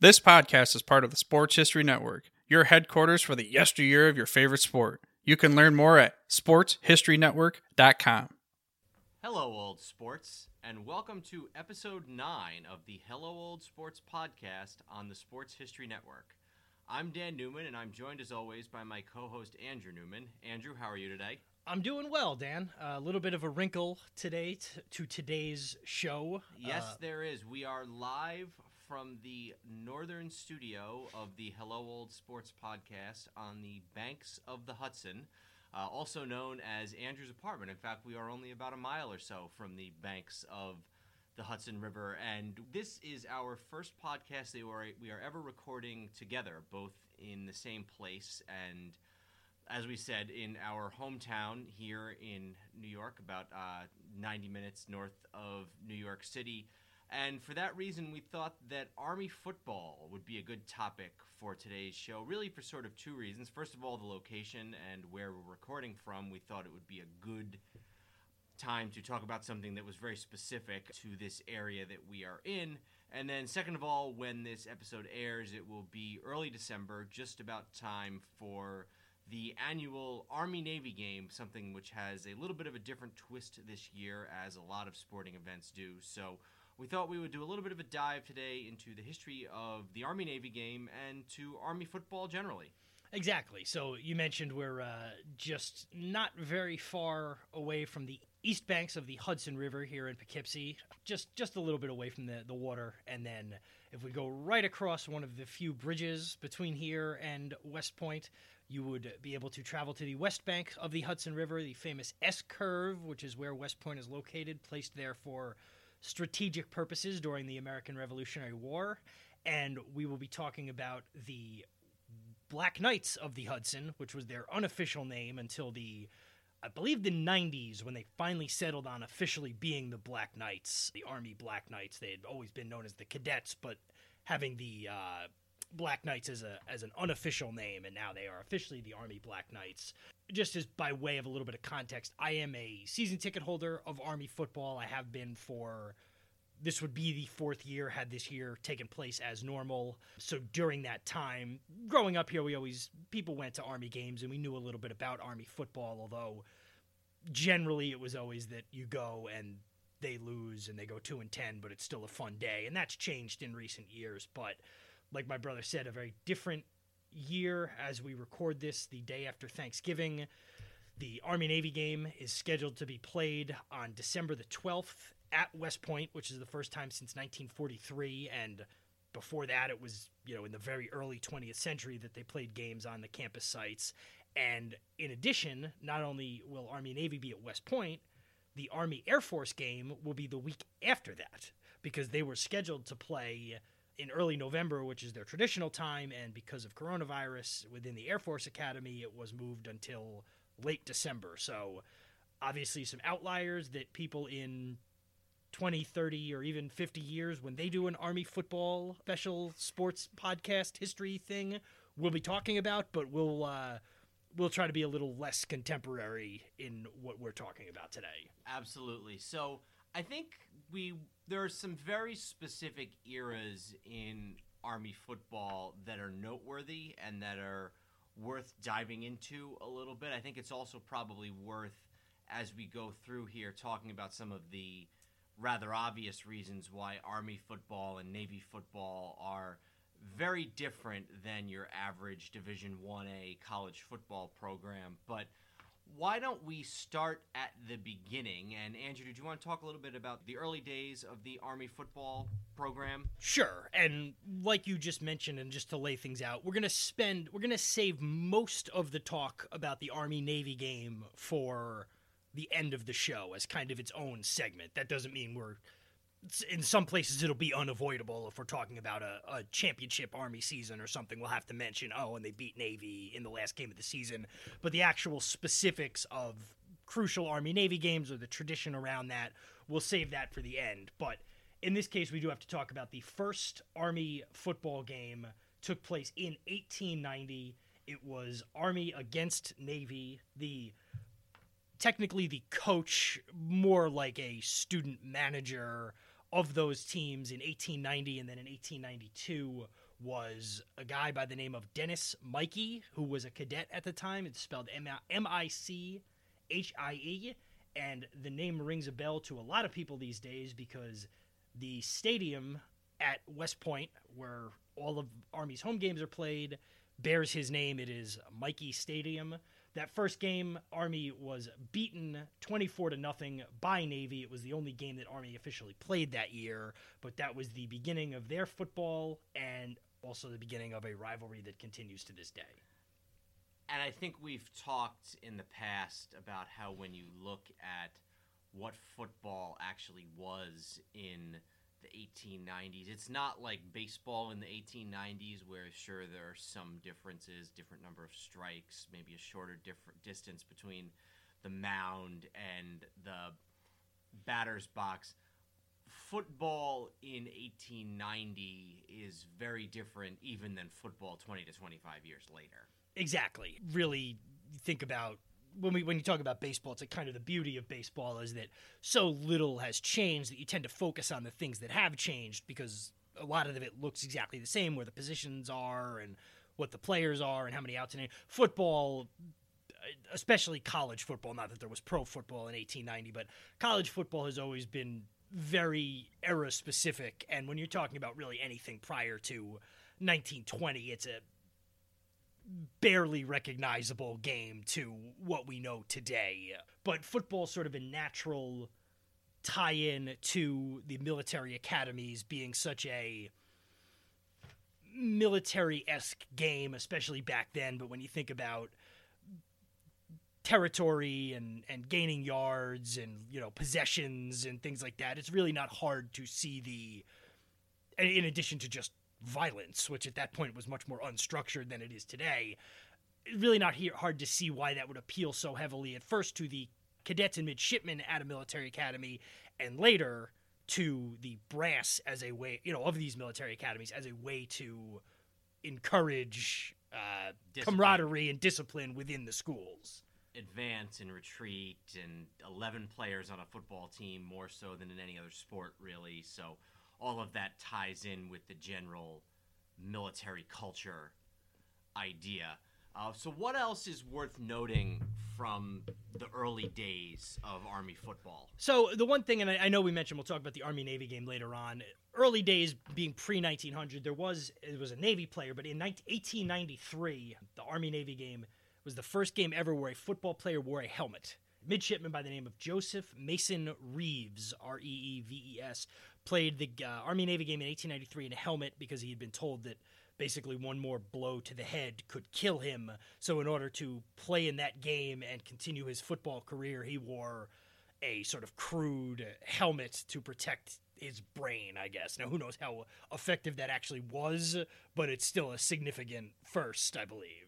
This podcast is part of the Sports History Network, your headquarters for the yesteryear of your favorite sport. You can learn more at sportshistorynetwork.com. Hello, old sports, and welcome to episode 9 of the Hello Old Sports podcast on the Sports History Network. I'm Dan Newman, and I'm joined as always by my co host Andrew Newman. Andrew, how are you today? I'm doing well, Dan. A little bit of a wrinkle today t- to today's show. Yes, Uh, there is. We are live from the northern studio of the Hello Old Sports podcast on the banks of the Hudson, uh, also known as Andrew's apartment. In fact, we are only about a mile or so from the banks of the Hudson River, and this is our first podcast that we are, we are ever recording together, both in the same place and as we said, in our hometown here in New York, about uh, 90 minutes north of New York City. And for that reason, we thought that Army football would be a good topic for today's show, really for sort of two reasons. First of all, the location and where we're recording from, we thought it would be a good time to talk about something that was very specific to this area that we are in. And then, second of all, when this episode airs, it will be early December, just about time for the annual Army Navy game, something which has a little bit of a different twist this year, as a lot of sporting events do. So, we thought we would do a little bit of a dive today into the history of the Army Navy game and to Army football generally. Exactly. So you mentioned we're uh, just not very far away from the east banks of the Hudson River here in Poughkeepsie, just just a little bit away from the, the water. And then if we go right across one of the few bridges between here and West Point, you would be able to travel to the west bank of the Hudson River, the famous S curve, which is where West Point is located, placed there for strategic purposes during the American Revolutionary War. And we will be talking about the Black Knights of the Hudson, which was their unofficial name until the, I believe, the 90s when they finally settled on officially being the Black Knights, the Army Black Knights. They had always been known as the Cadets, but having the uh, Black Knights as a as an unofficial name, and now they are officially the Army Black Knights. Just as by way of a little bit of context, I am a season ticket holder of Army football. I have been for this would be the fourth year had this year taken place as normal. So during that time, growing up here, we always people went to Army games and we knew a little bit about Army football, although generally it was always that you go and they lose and they go two and ten, but it's still a fun day. And that's changed in recent years. But like my brother said, a very different year as we record this the day after Thanksgiving. The Army Navy game is scheduled to be played on December the 12th at West Point, which is the first time since 1943. And before that, it was, you know, in the very early 20th century that they played games on the campus sites. And in addition, not only will Army Navy be at West Point, the Army Air Force game will be the week after that because they were scheduled to play in early November, which is their traditional time. And because of coronavirus within the Air Force Academy, it was moved until late December. So obviously, some outliers that people in 20, 30, or even 50 years, when they do an Army football special sports podcast history thing, we'll be talking about, but we'll. Uh, We'll try to be a little less contemporary in what we're talking about today. Absolutely. So I think we there are some very specific eras in Army football that are noteworthy and that are worth diving into a little bit. I think it's also probably worth as we go through here talking about some of the rather obvious reasons why Army football and Navy football are very different than your average Division 1A college football program. But why don't we start at the beginning? And Andrew, did you want to talk a little bit about the early days of the Army football program? Sure. And like you just mentioned, and just to lay things out, we're going to spend, we're going to save most of the talk about the Army Navy game for the end of the show as kind of its own segment. That doesn't mean we're in some places it'll be unavoidable if we're talking about a, a, championship army season or something we'll have to mention oh and they beat navy in the last game of the season. But the actual specifics of crucial army navy games or the tradition around that we'll save that for the end. But in this case we do have to talk about the first army football game took place in 1890 it was army against navy. The technically the coach more like a student manager of those teams in 1890 and then in 1892 was a guy by the name of Dennis Michie, who was a cadet at the time. It's spelled M I C H I E, and the name rings a bell to a lot of people these days because the stadium at West Point, where all of Army's home games are played, bears his name. It is Michie Stadium. That first game, Army was beaten 24 to nothing by Navy. It was the only game that Army officially played that year, but that was the beginning of their football and also the beginning of a rivalry that continues to this day. And I think we've talked in the past about how when you look at what football actually was in the 1890s. It's not like baseball in the 1890s, where sure there are some differences, different number of strikes, maybe a shorter different distance between the mound and the batter's box. Football in 1890 is very different, even than football 20 to 25 years later. Exactly. Really think about when we when you talk about baseball, it's like kind of the beauty of baseball is that so little has changed that you tend to focus on the things that have changed because a lot of it looks exactly the same where the positions are and what the players are and how many outs in it. Football, especially college football, not that there was pro football in 1890, but college football has always been very era specific. And when you're talking about really anything prior to 1920, it's a barely recognizable game to what we know today. But football's sort of a natural tie in to the military academies being such a military esque game, especially back then. But when you think about territory and, and gaining yards and you know possessions and things like that, it's really not hard to see the. In addition to just violence, which at that point was much more unstructured than it is today. Really not hard to see why that would appeal so heavily at first to the cadets and midshipmen at a military academy, and later to the brass as a way, you know, of these military academies as a way to encourage uh, camaraderie and discipline within the schools. Advance and retreat, and 11 players on a football team more so than in any other sport, really. So all of that ties in with the general military culture idea. Uh, so, what else is worth noting from the early days of Army football? So, the one thing, and I, I know we mentioned we'll talk about the Army Navy game later on. Early days being pre 1900, there was it was a Navy player, but in 19, 1893, the Army Navy game was the first game ever where a football player wore a helmet midshipman by the name of Joseph Mason Reeves, R E E V E S, played the uh, Army Navy game in 1893 in a helmet because he had been told that basically one more blow to the head could kill him. So, in order to play in that game and continue his football career, he wore a sort of crude helmet to protect his brain, I guess. Now, who knows how effective that actually was, but it's still a significant first, I believe.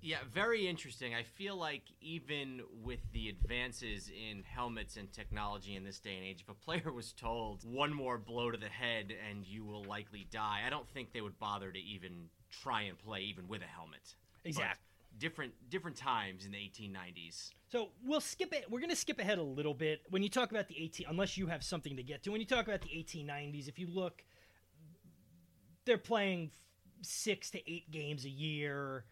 Yeah, very interesting. I feel like even with the advances in helmets and technology in this day and age, if a player was told one more blow to the head and you will likely die, I don't think they would bother to even try and play even with a helmet. Exactly. But different different times in the 1890s. So we'll skip it. We're going to skip ahead a little bit when you talk about the 18 unless you have something to get to. When you talk about the 1890s, if you look they're playing 6 to 8 games a year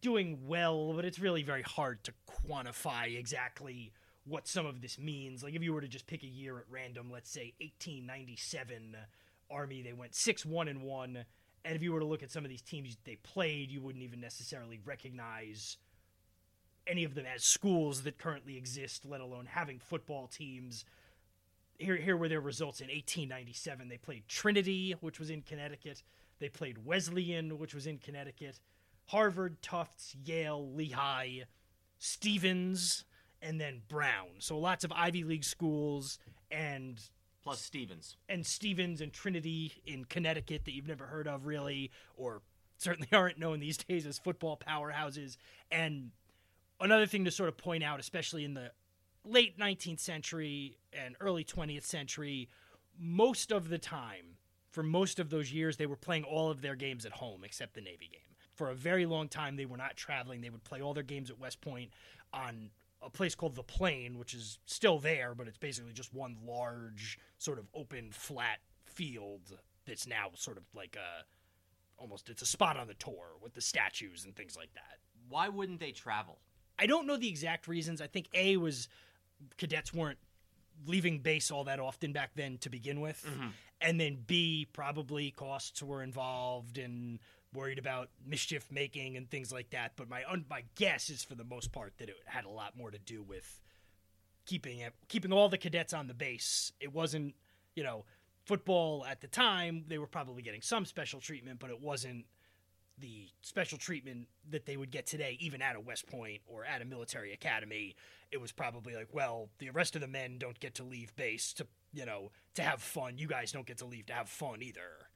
doing well, but it's really very hard to quantify exactly what some of this means. Like if you were to just pick a year at random, let's say 1897 uh, Army, they went 6-1 and 1, and if you were to look at some of these teams they played, you wouldn't even necessarily recognize any of them as schools that currently exist, let alone having football teams. Here, here were their results in 1897. They played Trinity, which was in Connecticut. They played Wesleyan, which was in Connecticut. Harvard, Tufts, Yale, Lehigh, Stevens, and then Brown. So lots of Ivy League schools and Plus Stevens. and Stevens and Trinity in Connecticut that you've never heard of really, or certainly aren't known these days as football powerhouses. And another thing to sort of point out, especially in the late 19th century and early 20th century, most of the time, for most of those years, they were playing all of their games at home except the Navy game. For a very long time, they were not traveling. They would play all their games at West Point on a place called the Plain, which is still there, but it's basically just one large, sort of open, flat field that's now sort of like a almost it's a spot on the tour with the statues and things like that. Why wouldn't they travel? I don't know the exact reasons. I think A was cadets weren't leaving base all that often back then to begin with. Mm-hmm. And then B, probably costs were involved and worried about mischief making and things like that. But my un- my guess is for the most part that it had a lot more to do with keeping it, keeping all the cadets on the base. It wasn't, you know, football at the time. They were probably getting some special treatment, but it wasn't the special treatment that they would get today, even at a West Point or at a military academy. It was probably like, well, the rest of the men don't get to leave base to, you know, to have fun. You guys don't get to leave to have fun either.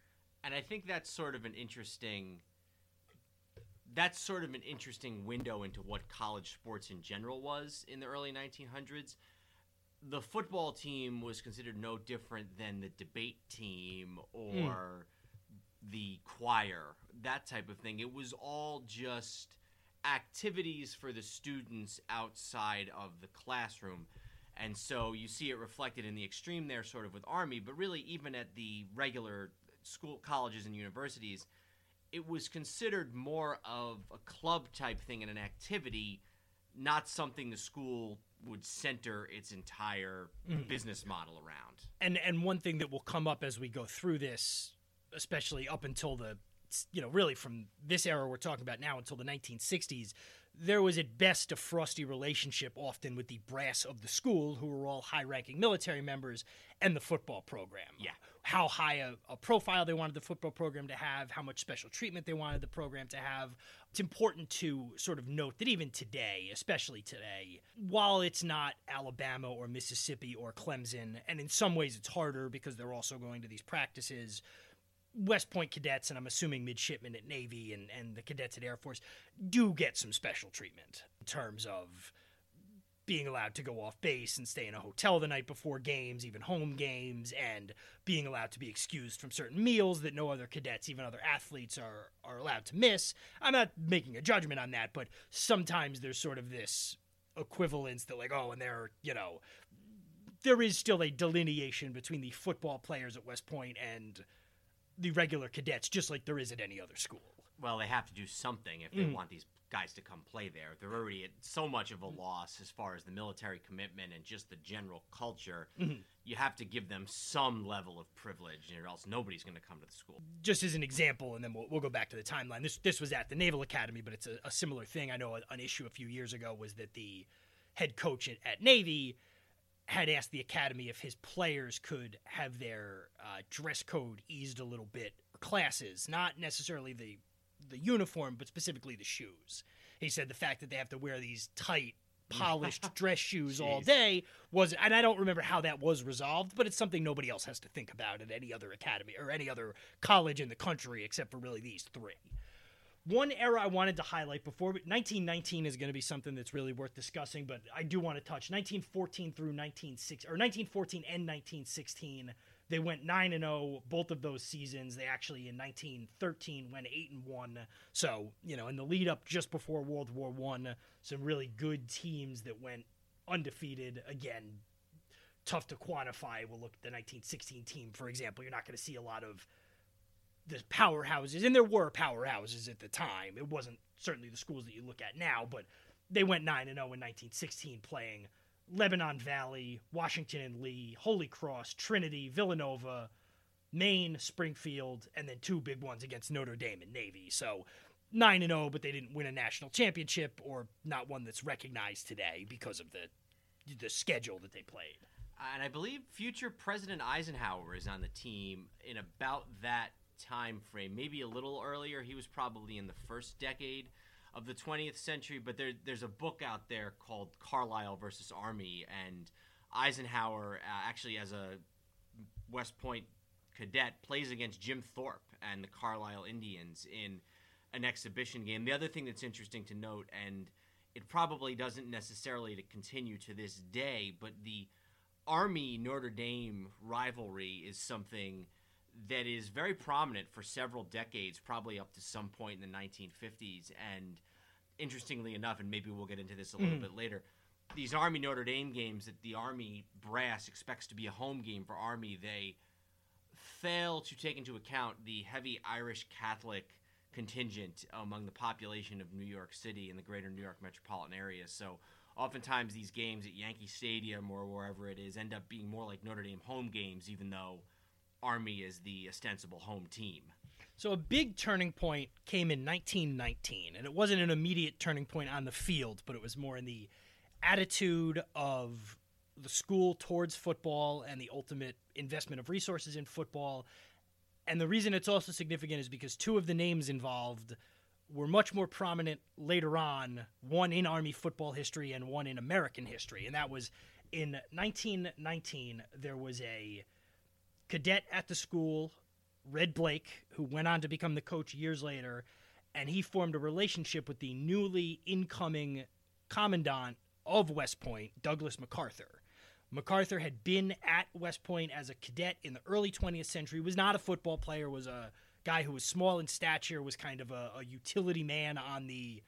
And I think that's sort of an interesting that's sort of an interesting window into what college sports in general was in the early 1900s. The football team was considered no different than the debate team hmm. or the choir, that type of thing. It was all just activities for the students outside of the classroom. And so you see it reflected in the extreme there, sort of with Army, but really, even at the regular school, colleges, and universities, it was considered more of a club type thing and an activity, not something the school would center its entire mm-hmm. business model around. and and one thing that will come up as we go through this, especially up until the, you know, really from this era we're talking about now until the 1960s, there was at best a frosty relationship often with the brass of the school, who were all high-ranking military members, and the football program. Yeah. How high a, a profile they wanted the football program to have, how much special treatment they wanted the program to have. It's important to sort of note that even today, especially today, while it's not Alabama or Mississippi or Clemson, and in some ways it's harder because they're also going to these practices. West Point cadets, and I'm assuming midshipmen at Navy and, and the cadets at Air Force, do get some special treatment in terms of being allowed to go off base and stay in a hotel the night before games, even home games, and being allowed to be excused from certain meals that no other cadets, even other athletes, are are allowed to miss. I'm not making a judgment on that, but sometimes there's sort of this equivalence that like, oh, and they're you know, there is still a delineation between the football players at West Point and the regular cadets, just like there is at any other school. Well, they have to do something if they mm. want these guys to come play there. They're already at so much of a loss as far as the military commitment and just the general culture. You have to give them some level of privilege, or else nobody's going to come to the school. just as an example, and then we'll, we'll go back to the timeline. This this was at the Naval Academy, but it's a, a similar thing. I know an issue a few years ago was that the head coach at, at Navy had asked the academy if his players could have their uh, dress code eased a little bit, classes, not necessarily the the uniform, but specifically the shoes. He said the fact that they have to wear these tight, polished dress shoes all day was, and I don't remember how that was resolved, but it's something nobody else has to think about at any other academy or any other college in the country except for really these three. One era I wanted to highlight before 1919 is going to be something that's really worth discussing, but I do want to touch 1914 through 1916 or 1914 and 1916. They went 9 and 0 both of those seasons. They actually in 1913 went 8 and 1. So, you know, in the lead up just before World War 1, some really good teams that went undefeated again. Tough to quantify. We'll look at the 1916 team, for example. You're not going to see a lot of the powerhouses, and there were powerhouses at the time. It wasn't certainly the schools that you look at now, but they went 9 and 0 in 1916 playing Lebanon Valley, Washington and Lee, Holy Cross, Trinity, Villanova, Maine, Springfield, and then two big ones against Notre Dame and Navy. So 9 and 0, but they didn't win a national championship or not one that's recognized today because of the the schedule that they played. And I believe future President Eisenhower is on the team in about that time frame, maybe a little earlier. He was probably in the first decade of the 20th century, but there, there's a book out there called Carlisle versus Army, and Eisenhower, uh, actually, as a West Point cadet plays against Jim Thorpe and the Carlisle Indians in an exhibition game. The other thing that's interesting to note, and it probably doesn't necessarily to continue to this day, but the Army Notre Dame rivalry is something that is very prominent for several decades, probably up to some point in the 1950s. And interestingly enough, and maybe we'll get into this a little mm. bit later, these Army Notre Dame games that the Army brass expects to be a home game for Army, they fail to take into account the heavy Irish Catholic contingent among the population of New York City and the greater New York metropolitan area. So oftentimes these games at Yankee Stadium or wherever it is end up being more like Notre Dame home games, even though Army is the ostensible home team. So a big turning point came in 1919, and it wasn't an immediate turning point on the field, but it was more in the attitude of the school towards football and the ultimate investment of resources in football. And the reason it's also significant is because two of the names involved were much more prominent later on, one in Army football history and one in American history. And that was in 1919, there was a cadet at the school, Red Blaik, who went on to become the coach years later, and he formed a relationship with the newly incoming commandant of West Point, Douglas MacArthur. MacArthur had been at West Point as a cadet in the early 20th century, was not a football player, was a guy who was small in stature, was kind of a, a utility man on the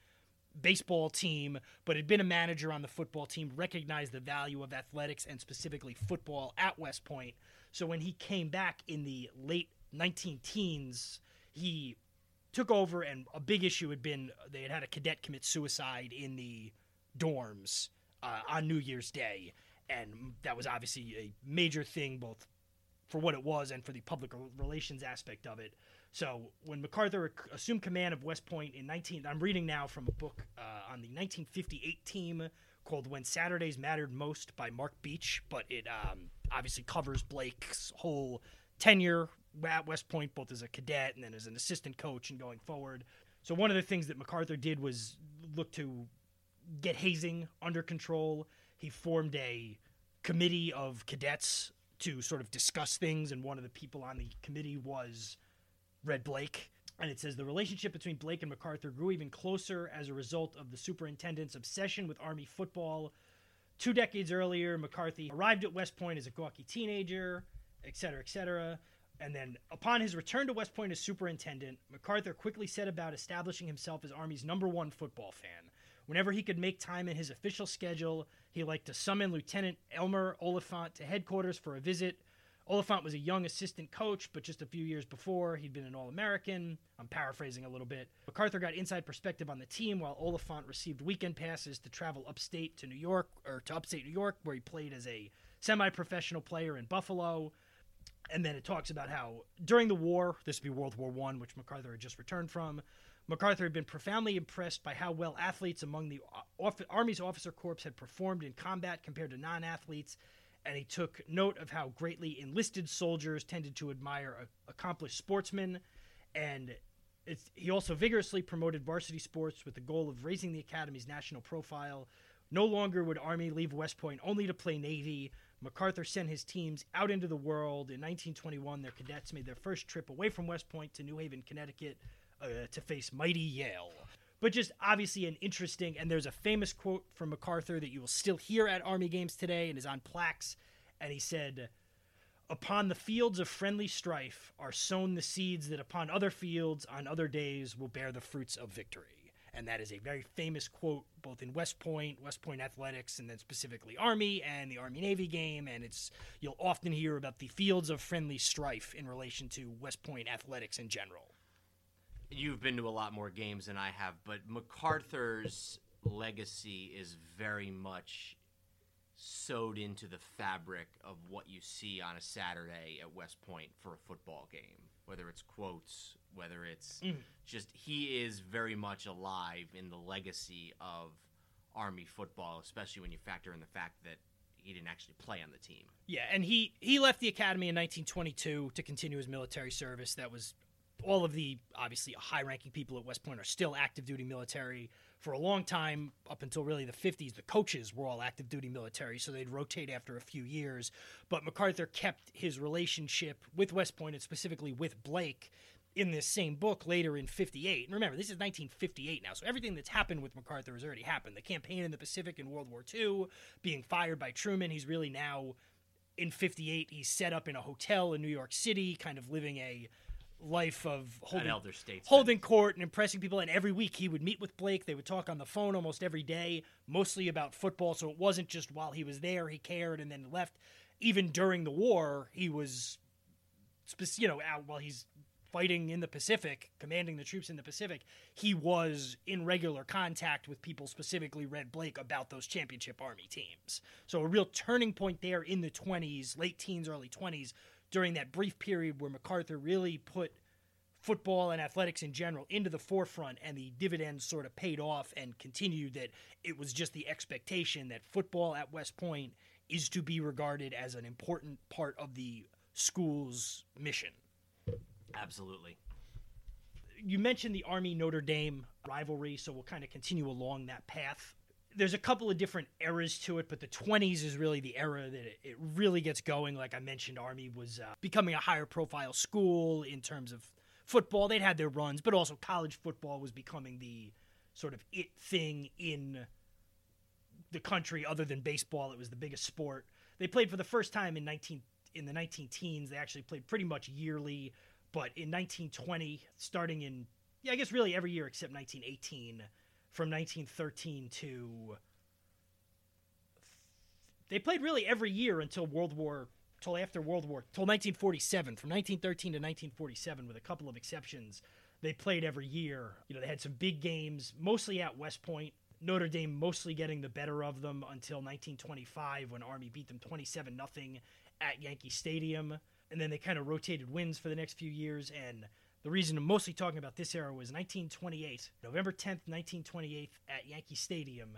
baseball team, but had been a manager on the football team, recognized the value of athletics and specifically football at West Point. So when he came back in the late 19 teens, he took over, and a big issue had been they had had a cadet commit suicide in the dorms uh, on New Year's Day. And that was obviously a major thing, both for what it was and for the public relations aspect of it. So when MacArthur assumed command of West Point in 19, I'm reading now from a book uh, on the 1958 team called "When Saturdays Mattered Most" by Mark Beech, but it um, obviously covers Blaik's whole tenure at West Point, both as a cadet and then as an assistant coach and going forward. So one of the things that MacArthur did was look to get hazing under control. He formed a committee of cadets to sort of discuss things, and one of the people on the committee was Red Blaik. And it says the relationship between Blaik and MacArthur grew even closer as a result of the superintendent's obsession with Army football. Two decades earlier, McCarthy arrived at West Point as a gawky teenager, et cetera, et cetera. And then, upon his return to West Point as superintendent, MacArthur quickly set about establishing himself as Army's number one football fan. Whenever he could make time in his official schedule, he liked to summon Lieutenant Elmer Oliphant to headquarters for a visit. Oliphant was a young assistant coach, but just a few years before, he'd been an All American. I'm paraphrasing a little bit. MacArthur got inside perspective on the team, while Oliphant received weekend passes to travel upstate to New York, or to upstate New York, where he played as a semi professional player in Buffalo. And then it talks about how during the war, this would be World War One, which MacArthur had just returned from, MacArthur had been profoundly impressed by how well athletes among the Army's officer corps had performed in combat compared to non athletes, and he took note of how greatly enlisted soldiers tended to admire accomplished sportsmen. And he also vigorously promoted varsity sports with the goal of raising the Academy's national profile. No longer would Army leave West Point only to play Navy. MacArthur sent his teams out into the world. In 1921, their cadets made their first trip away from West Point to New Haven, Connecticut, uh, to face mighty Yale. But just obviously an interesting, and there's a famous quote from MacArthur that you will still hear at Army games today and is on plaques. And he said, Upon the fields of friendly strife are sown the seeds that upon other fields on other days will bear the fruits of victory. And that is a very famous quote, both in West Point, West Point athletics, and then specifically Army and the Army Navy game. And it's you'll often hear about the fields of friendly strife in relation to West Point athletics in general you've been to a lot more games than I have, but MacArthur's legacy is very much sewed into the fabric of what you see on a Saturday at West Point for a football game. Whether it's quotes, whether it's mm. just he is very much alive in the legacy of Army football, especially when you factor in the fact that he didn't actually play on the team. Yeah, and he he left the academy in 1922 to continue his military service. That was all of the obviously high ranking people at West Point are still active duty military. For a long time, up until really the 50s, the coaches were all active duty military, so they'd rotate after a few years. But MacArthur kept his relationship with West Point and specifically with Blaik in this same book later in 58. And remember, this is 1958 now, so everything that's happened with MacArthur has already happened. The campaign in the Pacific in World War II, being fired by Truman, he's really now in 58, he's set up in a hotel in New York City, kind of living a life of holding, holding court and impressing people. And every week he would meet with Blaik. They would talk on the phone almost every day, mostly about football. So it wasn't just while he was there he cared and then left. Even during the war, he was, you know, out while he's fighting in the Pacific, commanding the troops in the Pacific, he was in regular contact with people, specifically Red Blaik, about those championship Army teams. So a real turning point there in the 20s, late teens, early 20s, during that brief period where MacArthur really put football and athletics in general into the forefront and the dividends sort of paid off and continued that it was just the expectation that football at West Point is to be regarded as an important part of the school's mission Absolutely. you mentioned the Army Notre Dame rivalry, so we'll kind of continue along that path. There's a couple of different eras to it, but the 20s is really the era that it, it really gets going. Like I mentioned, Army was uh, becoming a higher profile school in terms of football. They'd had their runs, but also college football was becoming the sort of it thing in the country other than baseball. It was the biggest sport. They played for the first time in 19 in the 19 teens. They actually played pretty much yearly, but in 1920, starting in yeah, I guess really every year except 1918, from 1913 to they played really every year until World War till after World War till 1947. From 1913 to 1947, with a couple of exceptions, they played every year. You know, they had some big games, mostly at West Point. Notre Dame mostly getting the better of them until 1925 when Army beat them 27 nothing at Yankee Stadium, and then they kind of rotated wins for the next few years. And the reason I'm mostly talking about this era was 1928, November 10th, 1928, at Yankee Stadium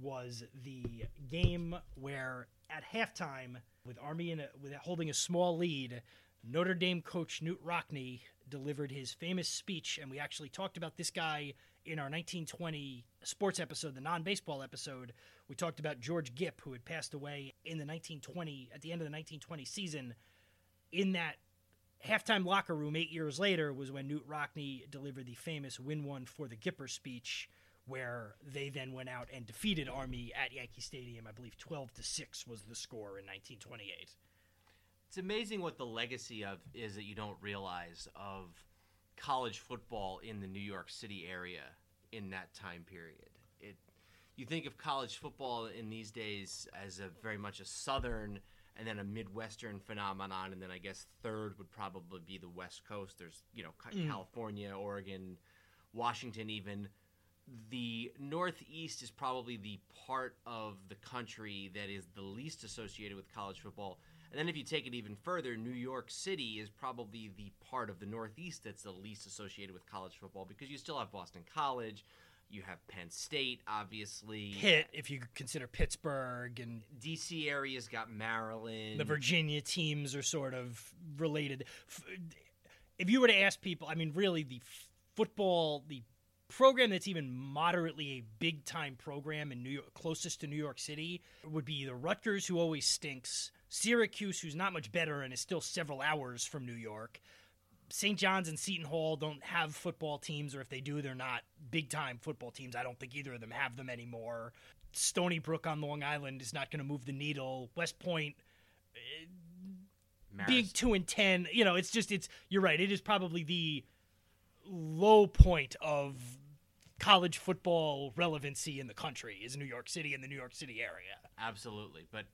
was the game where at halftime, with Army in a, with holding a small lead, Notre Dame coach Knute Rockne delivered his famous speech, and we actually talked about this guy in our 1920 sports episode, the non-baseball episode. We talked about George Gipp, who had passed away in the 1920 at the end of the 1920 season. In that halftime locker room, eight years later, was when Knute Rockne delivered the famous "Win One for the Gipper" speech, where they then went out and defeated Army at Yankee Stadium. I believe 12 to six was the score in 1928. It's amazing what the legacy of is that you don't realize of college football in the New York City area in that time period. It you think of college football in these days as a very much a southern and then a midwestern phenomenon and then I guess third would probably be the west coast. There's, you know, Ca- mm. California, Oregon, Washington even the Northeast is probably the part of the country that is the least associated with college football. And then if you take it even further, New York City is probably the part of the Northeast that's the least associated with college football because you still have Boston College, you have Penn State, obviously. Pitt, if you consider Pittsburgh and DC area's got Maryland. the Virginia teams are sort of related. If you were to ask people, I mean, really, the football, the program that's even moderately a big time program in New York, closest to New York City, would be either Rutgers, who always stinks, Syracuse, who's not much better and is still several hours from New York. St. John's and Seton Hall don't have football teams, or if they do, they're not big time football teams. I don't think either of them have them anymore. Stony Brook on Long Island is not going to move the needle. West Point eh, Maris- being two and ten, you know, it's just it's you're right. It is probably the low point of college football relevancy in the country is New York City and the New York City area. Absolutely. But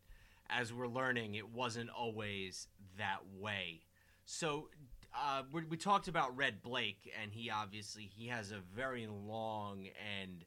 as we're learning, it wasn't always that way. So uh, we, we talked about Red Blaik, and he obviously he has a very long and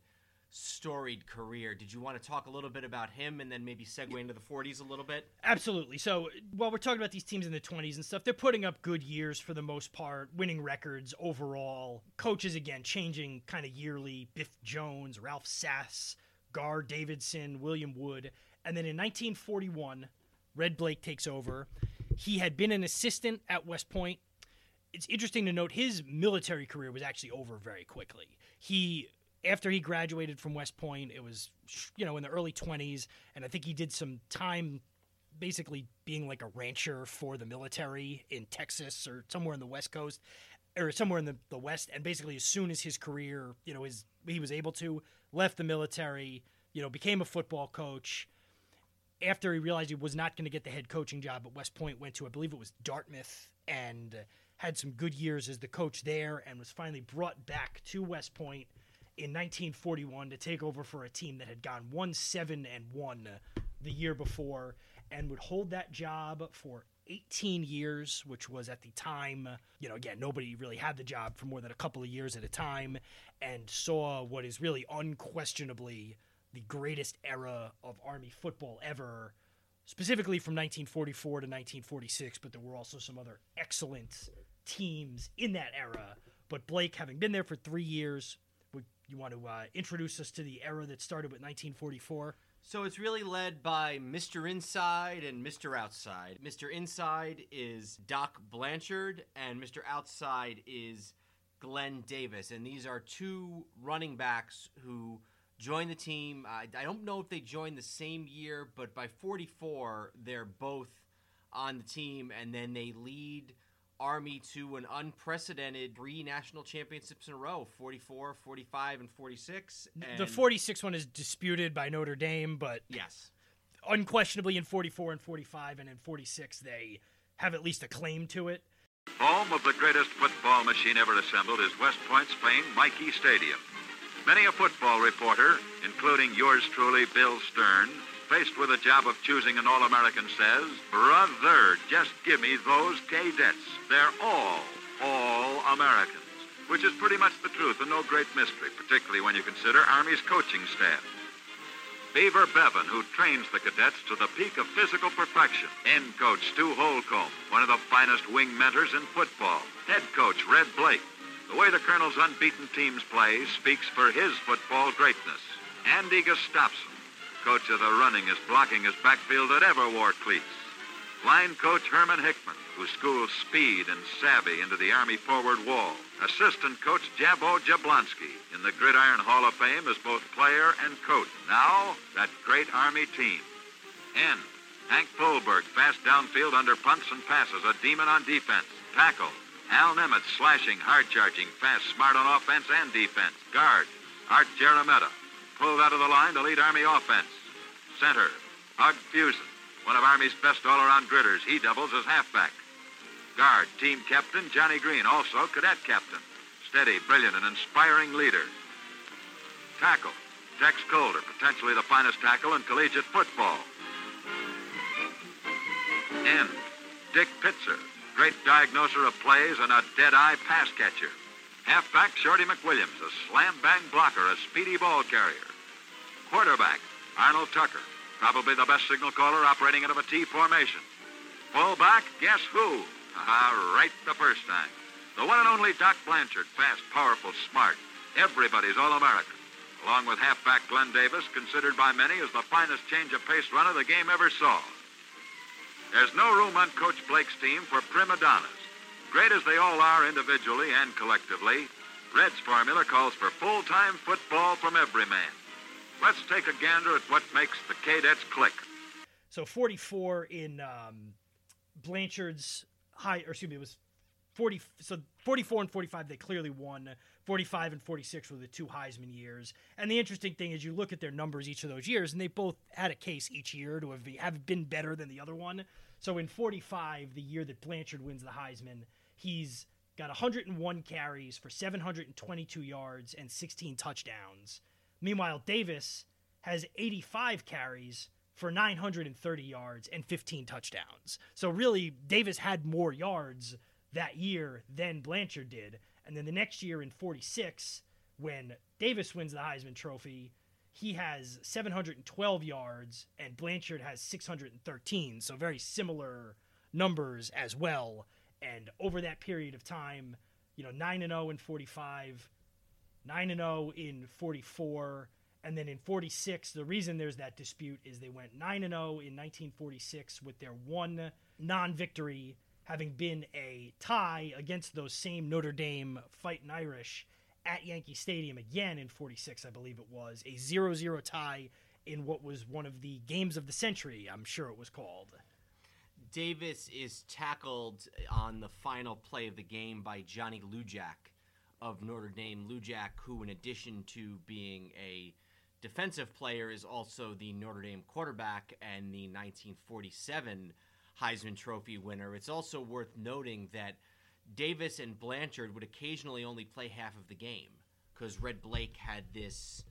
storied career. Did you want to talk a little bit about him, and then maybe segue into the 40s a little bit? Absolutely. So while we're talking about these teams in the 20s and stuff, they're putting up good years for the most part, winning records overall. Coaches again changing kind of yearly. Biff Jones, Ralph Sass, Gar Davidson, William Wood, and then in 1941, Red Blaik takes over. He had been an assistant at West Point. It's interesting to note his military career was actually over very quickly. He after he graduated from West Point, it was you know in the early 20s, and I think he did some time basically being like a rancher for the military in Texas or somewhere in the West Coast or somewhere in the, the West. And basically, as soon as his career, you know, his he was able to left the military, you know, became a football coach. After he realized he was not going to get the head coaching job at West Point, went to I believe it was Dartmouth and had some good years as the coach there, and was finally brought back to West Point in 1941 to take over for a team that had gone one seven and one the year before, and would hold that job for 18 years, which was at the time, you know, again, nobody really had the job for more than a couple of years at a time, and saw what is really unquestionably the greatest era of Army football ever, specifically from 1944 to 1946, but there were also some other excellent teams in that era. But Blaik, having been there for three years, would you want to uh, introduce us to the era that started with 1944? So it's really led by Mr. Inside and Mr. Outside. Mr. Inside is Doc Blanchard, and Mr. Outside is Glenn Davis. And these are two running backs who joined the team. I, I don't know if they joined the same year, but by 44, they're both on the team, and then they lead Army to an unprecedented three national championships in a row 44, 45, and 46. And the 46 one is disputed by Notre Dame, but Yes. unquestionably in 44 and 45 and in 46 they have at least a claim to it. Home of the greatest football machine ever assembled is West Point's famed Michie Stadium. Many a football reporter, including yours truly, Bill Stern, faced with the job of choosing an All-American says, Brother, just give me those cadets. They're all, all Americans. Which is pretty much the truth and no great mystery, particularly when you consider Army's coaching staff. Beaver Bevan, who trains the cadets to the peak of physical perfection. End coach Stu Holcomb, one of the finest wing mentors in football. Head coach Red Blaik. The way the Colonel's unbeaten teams play speaks for his football greatness. Andy Gustafson, coach of the runningest, blockingest backfield that ever wore cleats. Line coach Herman Hickman, who schools speed and savvy into the Army forward wall. Assistant coach Jabbo Jablonsky in the Gridiron Hall of Fame as both player and coach. Now, that great Army team. And Hank Fulberg, fast downfield under punts and passes, a demon on defense. Tackle. Al Nemetz, slashing, hard-charging, fast, smart on offense and defense. Guard. Art Gerometta, pulled out of the line to lead Army offense. Center. Hug Fusen, one of Army's best all-around gritters. He doubles as halfback. Guard, team captain Johnny Green, also cadet captain. Steady, brilliant, and inspiring leader. Tackle, Tex Coulter, potentially the finest tackle in collegiate football. End, Dick Pitzer, great diagnoser of plays and a dead-eye pass catcher. Halfback, Shorty McWilliams, a slam-bang blocker, a speedy ball carrier. Quarterback, Arnold Tucker, probably the best signal caller operating out of a T formation. Fullback, guess who? Ah, right the first time. The one and only Doc Blanchard, fast, powerful, smart. Everybody's All-American. Along with halfback Glenn Davis, considered by many as the finest change of pace runner the game ever saw. There's no room on Coach Blaik's team for prima donnas. Great as they all are individually and collectively, Red's formula calls for full-time football from every man. Let's take a gander at what makes the cadets click. So 44 in um, Blanchard's high, or excuse me, it was 40. So 44 and 45, they clearly won. 45 and 46 were the two Heisman years. And the interesting thing is, you look at their numbers each of those years, and they both had a case each year to have, be, have been better than the other one. So in 45, the year that Blanchard wins the Heisman, he's got 101 carries for 722 yards and 16 touchdowns. Meanwhile, Davis has 85 carries for 930 yards and 15 touchdowns. So really, Davis had more yards that year than Blanchard did. And then the next year in 46, when Davis wins the Heisman Trophy, he has 712 yards and Blanchard has 613. So very similar numbers as well. And over that period of time, you know, 9 and 0 in 45, 9 and 0 in 44, and then in 46, the reason there's that dispute is they went 9 and 0 in 1946 with their one non-victory having been a tie against those same Notre Dame Fighting Irish at Yankee Stadium again in 46, I believe it was. A 0 0 tie in what was one of the games of the century, I'm sure it was called. Davis is tackled on the final play of the game by Johnny Lujack of Notre Dame. Lujack, who, in addition to being a defensive player, is also the Notre Dame quarterback and the 1947 Heisman Trophy winner. It's also worth noting that Davis and Blanchard would occasionally only play half of the game because Red Blaik had this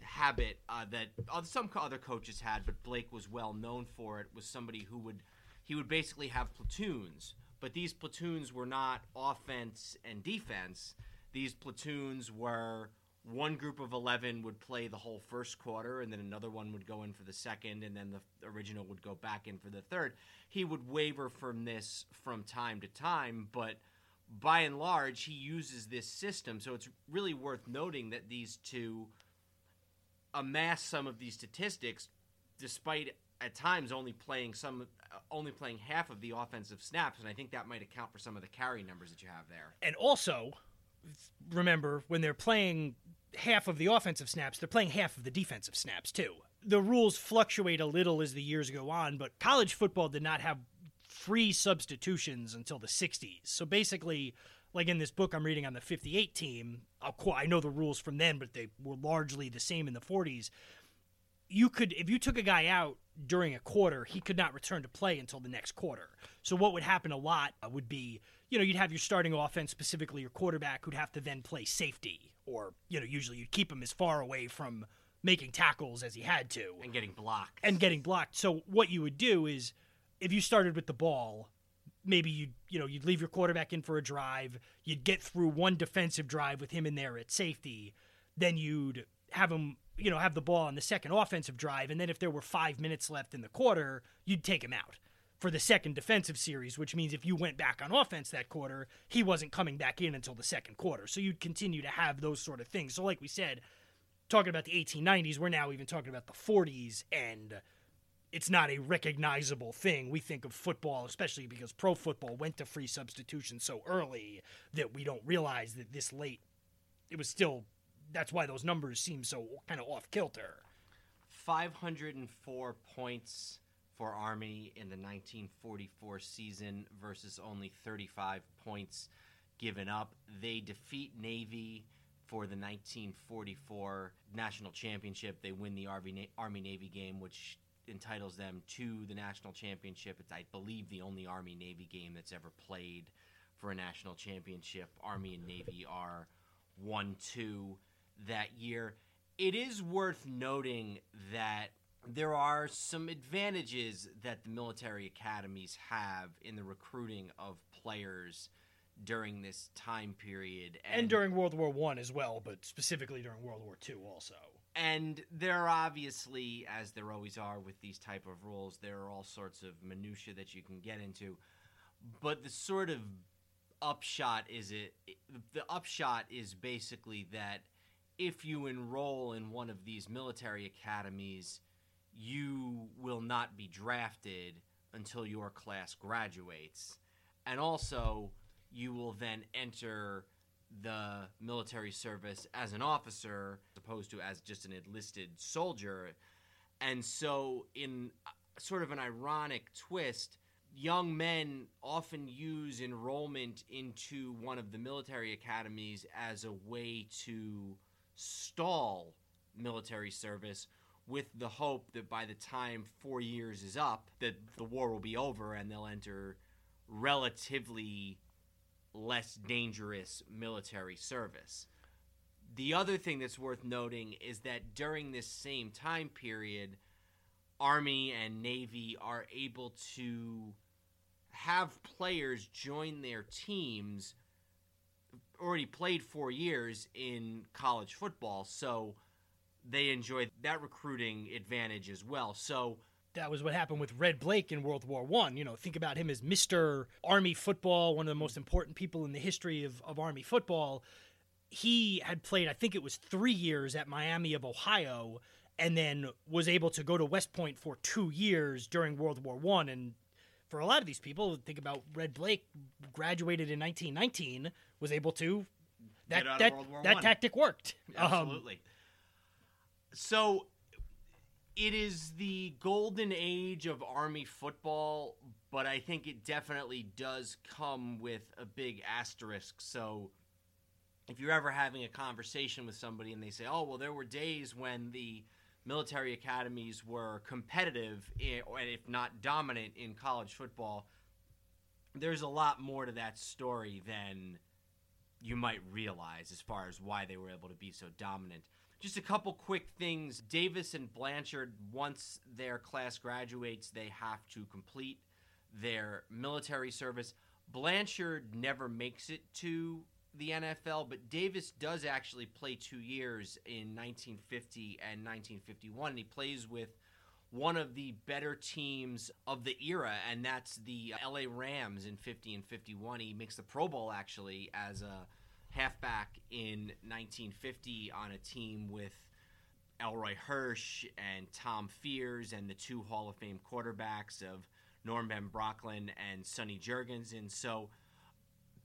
habit uh, that some other coaches had, but Blaik was well known for it. Was somebody who would he would basically have platoons, but these platoons were not offense and defense. These platoons were one group of 11 would play the whole first quarter and then another one would go in for the second and then the original would go back in for the third. He would waver from this from time to time but by and large he uses this system. So it's really worth noting that these two amass some of these statistics despite at times only playing some uh, only playing half of the offensive snaps and i think that might account for some of the carry numbers that you have there. And also, remember when they're playing half of the offensive snaps, they're playing half of the defensive snaps too. The rules fluctuate a little as the years go on, but college football did not have free substitutions until the 60s. So basically, like in this book I'm reading on the 58 team, qu- I know the rules from then, but they were largely the same in the 40s. You could, if you took a guy out during a quarter, he could not return to play until the next quarter. So what would happen a lot would be, you know, you'd have your starting offense, specifically your quarterback, who'd have to then play safety, or you know, usually you'd keep him as far away from making tackles as he had to, and getting blocked. And getting blocked. So what you would do is, if you started with the ball, maybe you'd you know you'd leave your quarterback in for a drive, you'd get through one defensive drive with him in there at safety, then you'd have him you know have the ball on the second offensive drive, and then if there were five minutes left in the quarter, you'd take him out for the second defensive series, which means if you went back on offense that quarter, he wasn't coming back in until the second quarter. So you'd continue to have those sort of things. So like we said, talking about the 1890s, we're now even talking about the 40s and it's not a recognizable thing. We think of football, especially because pro football went to free substitution so early that we don't realize that this late it was still that's why those numbers seem so kind of off kilter. 504 points for Army in the 1944 season versus only 35 points given up. They defeat Navy for the 1944 national championship. They win the Army Navy game, which entitles them to the national championship. It's, I believe, the only Army Navy game that's ever played for a national championship. Army and Navy are 1 2 that year. It is worth noting that there are some advantages that the military academies have in the recruiting of players during this time period and, and during World War One as well, but specifically during World War Two also. And there are obviously, as there always are with these type of rules, there are all sorts of minutia that you can get into. But the sort of upshot is it the upshot is basically that if you enroll in one of these military academies, you will not be drafted until your class graduates. And also, you will then enter the military service as an officer, as opposed to as just an enlisted soldier. And so, in sort of an ironic twist, young men often use enrollment into one of the military academies as a way to stall military service with the hope that by the time four years is up that the war will be over and they'll enter relatively less dangerous military service. The other thing that's worth noting is that during this same time period army and navy are able to have players join their teams already played four years in college football, so they enjoy that recruiting advantage as well. So that was what happened with Red Blaik in World War One. You know, think about him as Mister Army football, one of the most important people in the history of, of Army football. He had played, I think it was three years at Miami of Ohio, and then was able to go to West Point for two years during World War One and for a lot of these people, think about Red Blaik, graduated in 1919, was able to that Get out of that that tactic worked. Um, Absolutely. So it is the golden age of Army football, but I think it definitely does come with a big asterisk. So if you're ever having a conversation with somebody and they say, oh, well, there were days when the military academies were competitive, eh, and if not dominant, in college football, there's a lot more to that story than you might realize as far as why they were able to be so dominant. Just a couple quick things. Davis and Blanchard, once their class graduates, they have to complete their military service. Blanchard never makes it to the NFL, but Davis does actually play two years in 1950 and 1951. And he plays with one of the better teams of the era, and that's the LA Rams in 50 and 51. He makes the Pro Bowl actually as a halfback in 1950 on a team with Elroy Hirsch and Tom Fears and the two Hall of Fame quarterbacks of Norm Van Brocklin and Sonny Jurgens. And so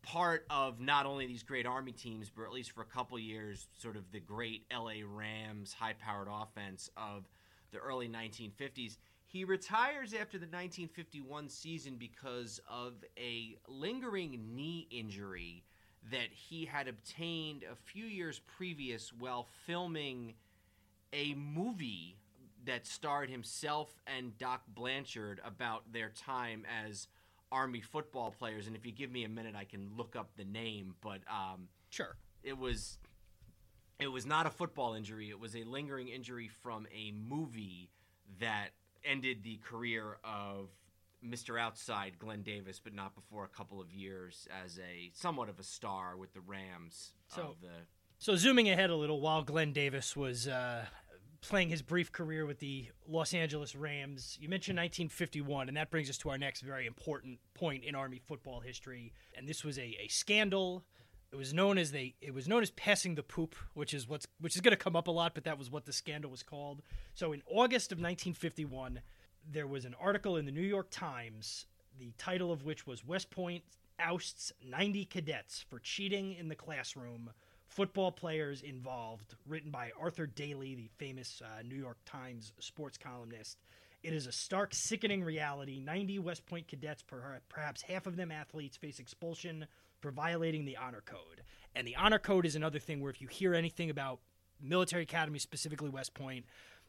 part of not only these great Army teams, but at least for a couple years, sort of the great LA Rams high powered offense of the early 1950s. He retires after the 1951 season because of a lingering knee injury that he had obtained a few years previous while filming a movie that starred himself and Doc Blanchard about their time as Army football players. And if you give me a minute, I can look up the name. But um, Sure. it was it was not a football injury. It was a lingering injury from a movie that ended the career of Mr. Outside Glenn Davis, but not before a couple of years as a somewhat of a star with the Rams So- of the So zooming ahead a little, while Glenn Davis was uh, playing his brief career with the Los Angeles Rams, you mentioned 1951, and that brings us to our next very important point in Army football history. And this was a, a scandal. It was known as they it was known as passing the poop, which is what's which is going to come up a lot, but that was what the scandal was called. So in August of 1951, there was an article in the New York Times, the title of which was West Point ousts 90 cadets for cheating in the classroom football players involved, written by Arthur Daley, the famous uh, New York Times sports columnist. It is a stark, sickening reality. 90 West Point cadets, perhaps half of them athletes, face expulsion for violating the honor code. And the honor code is another thing where if you hear anything about military academy, specifically West Point,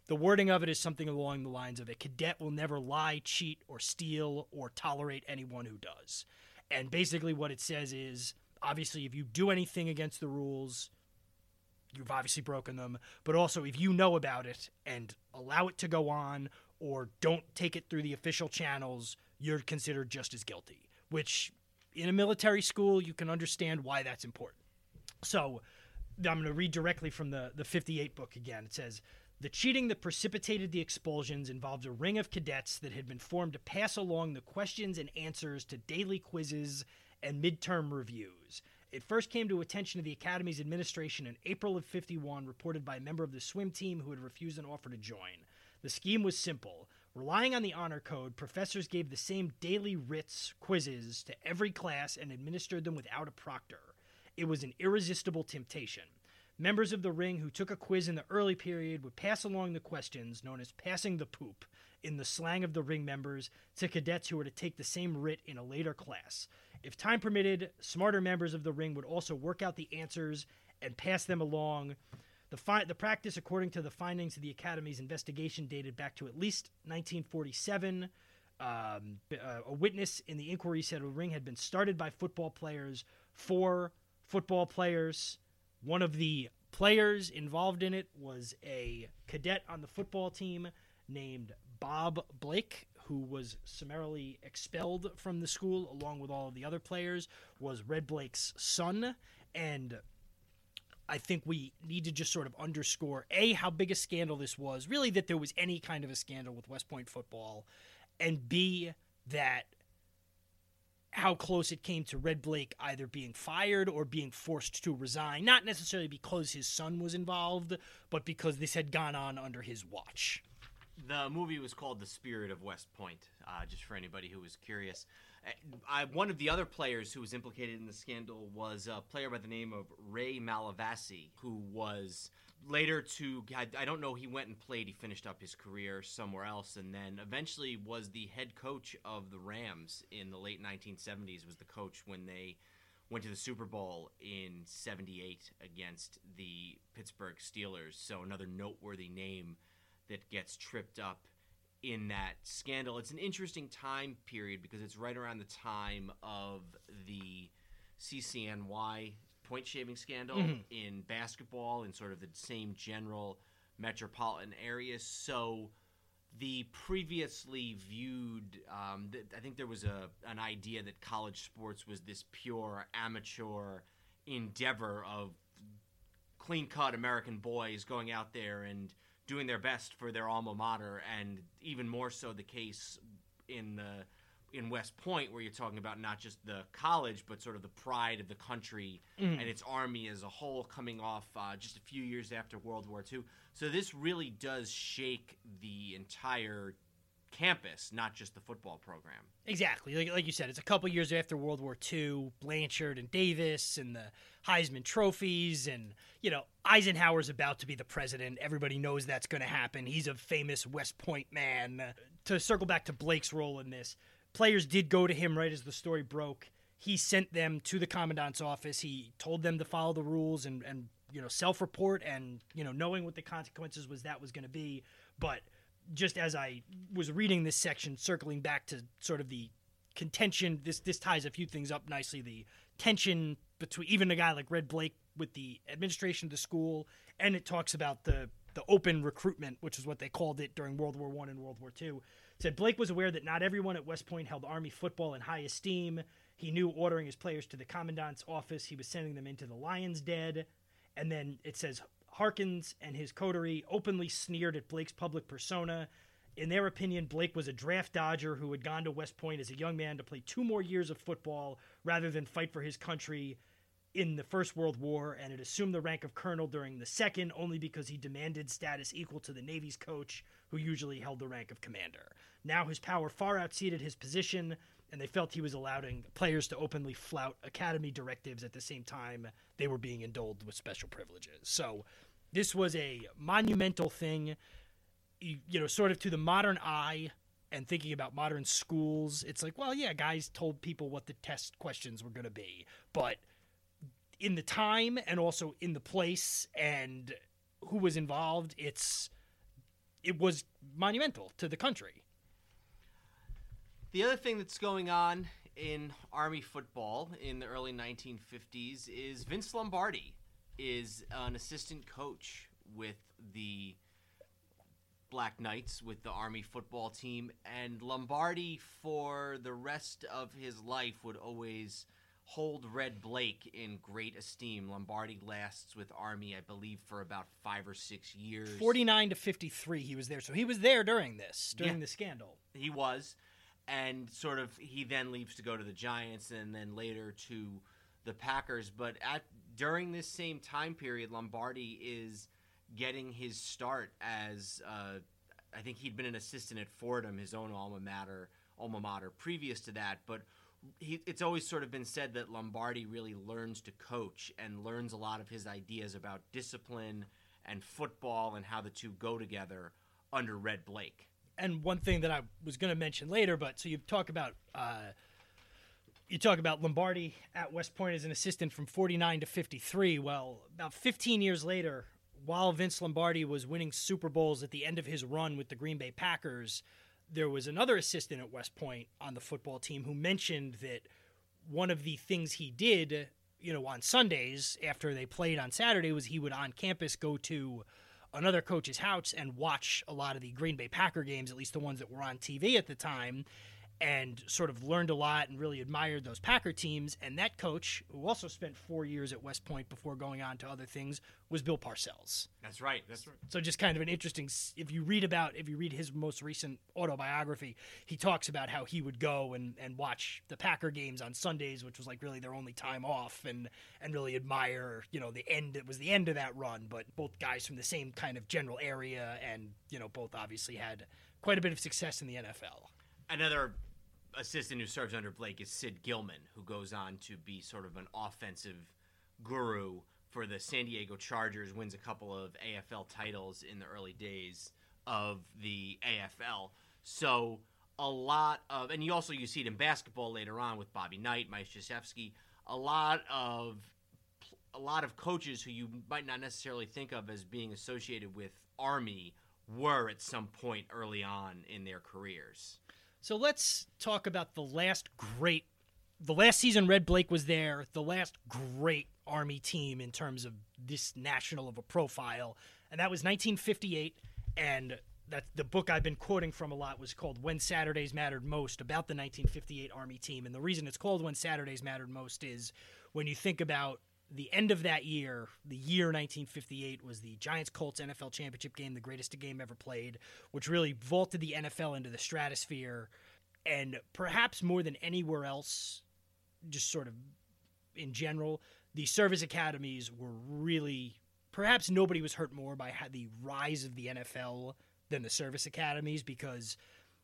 the wording of it is something along the lines of a cadet will never lie, cheat, or steal, or tolerate anyone who does. And basically, what it says is obviously, if you do anything against the rules, you've obviously broken them. But also, if you know about it and allow it to go on or don't take it through the official channels, you're considered just as guilty. Which, in a military school, you can understand why that's important. So, I'm going to read directly from the, the 58 book again. It says, the cheating that precipitated the expulsions involved a ring of cadets that had been formed to pass along the questions and answers to daily quizzes and midterm reviews. It first came to attention of the Academy's administration in April of 51, reported by a member of the swim team who had refused an offer to join. The scheme was simple. Relying on the honor code, professors gave the same daily writs quizzes to every class and administered them without a proctor. It was an irresistible temptation. Members of the ring who took a quiz in the early period would pass along the questions, known as passing the poop, in the slang of the ring members, to cadets who were to take the same writ in a later class. If time permitted, smarter members of the ring would also work out the answers and pass them along. The, fi- the practice, according to the findings of the Academy's investigation, dated back to at least 1947. Um, uh, a witness in the inquiry said a ring had been started by football players for football players. One of the players involved in it was a cadet on the football team named Bob Blaik, who was summarily expelled from the school along with all of the other players, was Red Blaik's son. And I think we need to just sort of underscore A, how big a scandal this was, really that there was any kind of a scandal with West Point football, and B, that how close it came to Red Blaik either being fired or being forced to resign, not necessarily because his son was involved, but because this had gone on under his watch. The movie was called The Spirit of West Point, uh, just for anybody who was curious. I, one of the other players who was implicated in the scandal was a player by the name of Ray Malavasi, who was later to I, I don't know he went and played he finished up his career somewhere else and then eventually was the head coach of the Rams in the late 1970s was the coach when they went to the Super Bowl in 78 against the Pittsburgh Steelers. So another noteworthy name that gets tripped up in that scandal it's an interesting time period because it's right around the time of the CCNY point shaving scandal Mhm. in basketball in sort of the same general metropolitan area. So the previously viewed, um, th- I think there was a an idea that college sports was this pure amateur endeavor of clean cut American boys going out there and doing their best for their alma mater, and even more so the case in the in West Point, where you're talking about not just the college, but sort of the pride of the country Mm. and its army as a whole, coming off uh, just a few years after World War II. So this really does shake the entire campus, not just the football program. Exactly. Like, like you said, it's a couple years after World War II, Blanchard and Davis and the Heisman trophies. And, you know, Eisenhower's about to be the president. Everybody knows that's going to happen. He's a famous West Point man. To circle back to Blaik's role in this, players did go to him right as the story broke. He sent them to the commandant's office. He told them to follow the rules and, and you know, self report and, you know, knowing what the consequences was that was going to be. But just as I was reading this section, circling back to sort of the contention, this this ties a few things up nicely. The tension between even a guy like Red Blaik with the administration of the school, and it talks about the the open recruitment, which is what they called it during World War One and World War Two. Said Blaik was aware that not everyone at West Point held Army football in high esteem. He knew ordering his players to the commandant's office, he was sending them into the lion's den. And then it says Harkins and his coterie openly sneered at Blaik's public persona. In their opinion, Blaik was a draft dodger who had gone to West Point as a young man to play two more years of football rather than fight for his country in the First World War and had assumed the rank of colonel during the Second only because he demanded status equal to the Navy's coach, who usually held the rank of commander. Now his power far outseated his position, and they felt he was allowing players to openly flout academy directives at the same time they were being indulged with special privileges. So this was a monumental thing, you, know, sort of to the modern eye and thinking about modern schools. It's like, well, yeah, guys told people what the test questions were going to be, but in the time and also in the place and who was involved, it's it was monumental to the country. The other thing that's going on in Army football in the early 1950s is Vince Lombardi is an assistant coach with the Black Knights with the Army football team and Lombardi for the rest of his life would always hold Red Blaik in great esteem. Lombardi lasts with Army I believe for about 5 or 6 years. 49 to 53 he was there. So he was there during this, during Yeah. the scandal. He was, and sort of he then leaves to go to the Giants, and then later to the Packers. But at during this same time period, Lombardi is getting his start as uh, I think he'd been an assistant at Fordham, his own alma mater, alma mater previous to that, but. He, it's always sort of been said that Lombardi really learns to coach and learns a lot of his ideas about discipline and football and how the two go together under Red Blaik. And one thing that I was going to mention later, but so you talk about uh, you talk about Lombardi at West Point as an assistant from 49 to 53. Well, about 15 years later, while Vince Lombardi was winning Super Bowls at the end of his run with the Green Bay Packers, there was another assistant at West Point on the football team who mentioned that one of the things he did, you know, on Sundays after they played on Saturday was he would on campus go to another coach's house and watch a lot of the Green Bay Packer games, at least the ones that were on TV at the time. And sort of learned a lot and really admired those Packer teams. And that coach, who also spent four years at West Point before going on to other things, was Bill Parcells. That's right. That's right. So just kind of an interesting. If you read about, if you read his most recent autobiography, he talks about how he would go and, and watch the Packer games on Sundays, which was like really their only time off, and and really admire, you know, the end. It was the end of that run, but both guys from the same kind of general area, and you know, both obviously had quite a bit of success in the NFL. Another assistant who serves under Blaik is Sid Gilman, who goes on to be sort of an offensive guru for the San Diego Chargers, wins a couple of AFL titles in the early days of the AFL. So a lot of, and you also you see it in basketball later on with Bobby Knight, Mike Krzyzewski, a lot of a lot of coaches who you might not necessarily think of as being associated with Army were at some point early on in their careers. So let's talk about the last great, the last season Red Blaik was there, the last great Army team in terms of this national of a profile, and that was 1958. And that the book I've been quoting from a lot was called When Saturdays Mattered Most about the 1958 Army team. And the reason it's called When Saturdays Mattered Most is when you think about the end of that year, the year 1958, was the Giants Colts NFL championship game, the greatest game ever played, which really vaulted the NFL into the stratosphere. And perhaps more than anywhere else, just sort of in general, the service academies were really, perhaps nobody was hurt more by the rise of the NFL than the service academies because,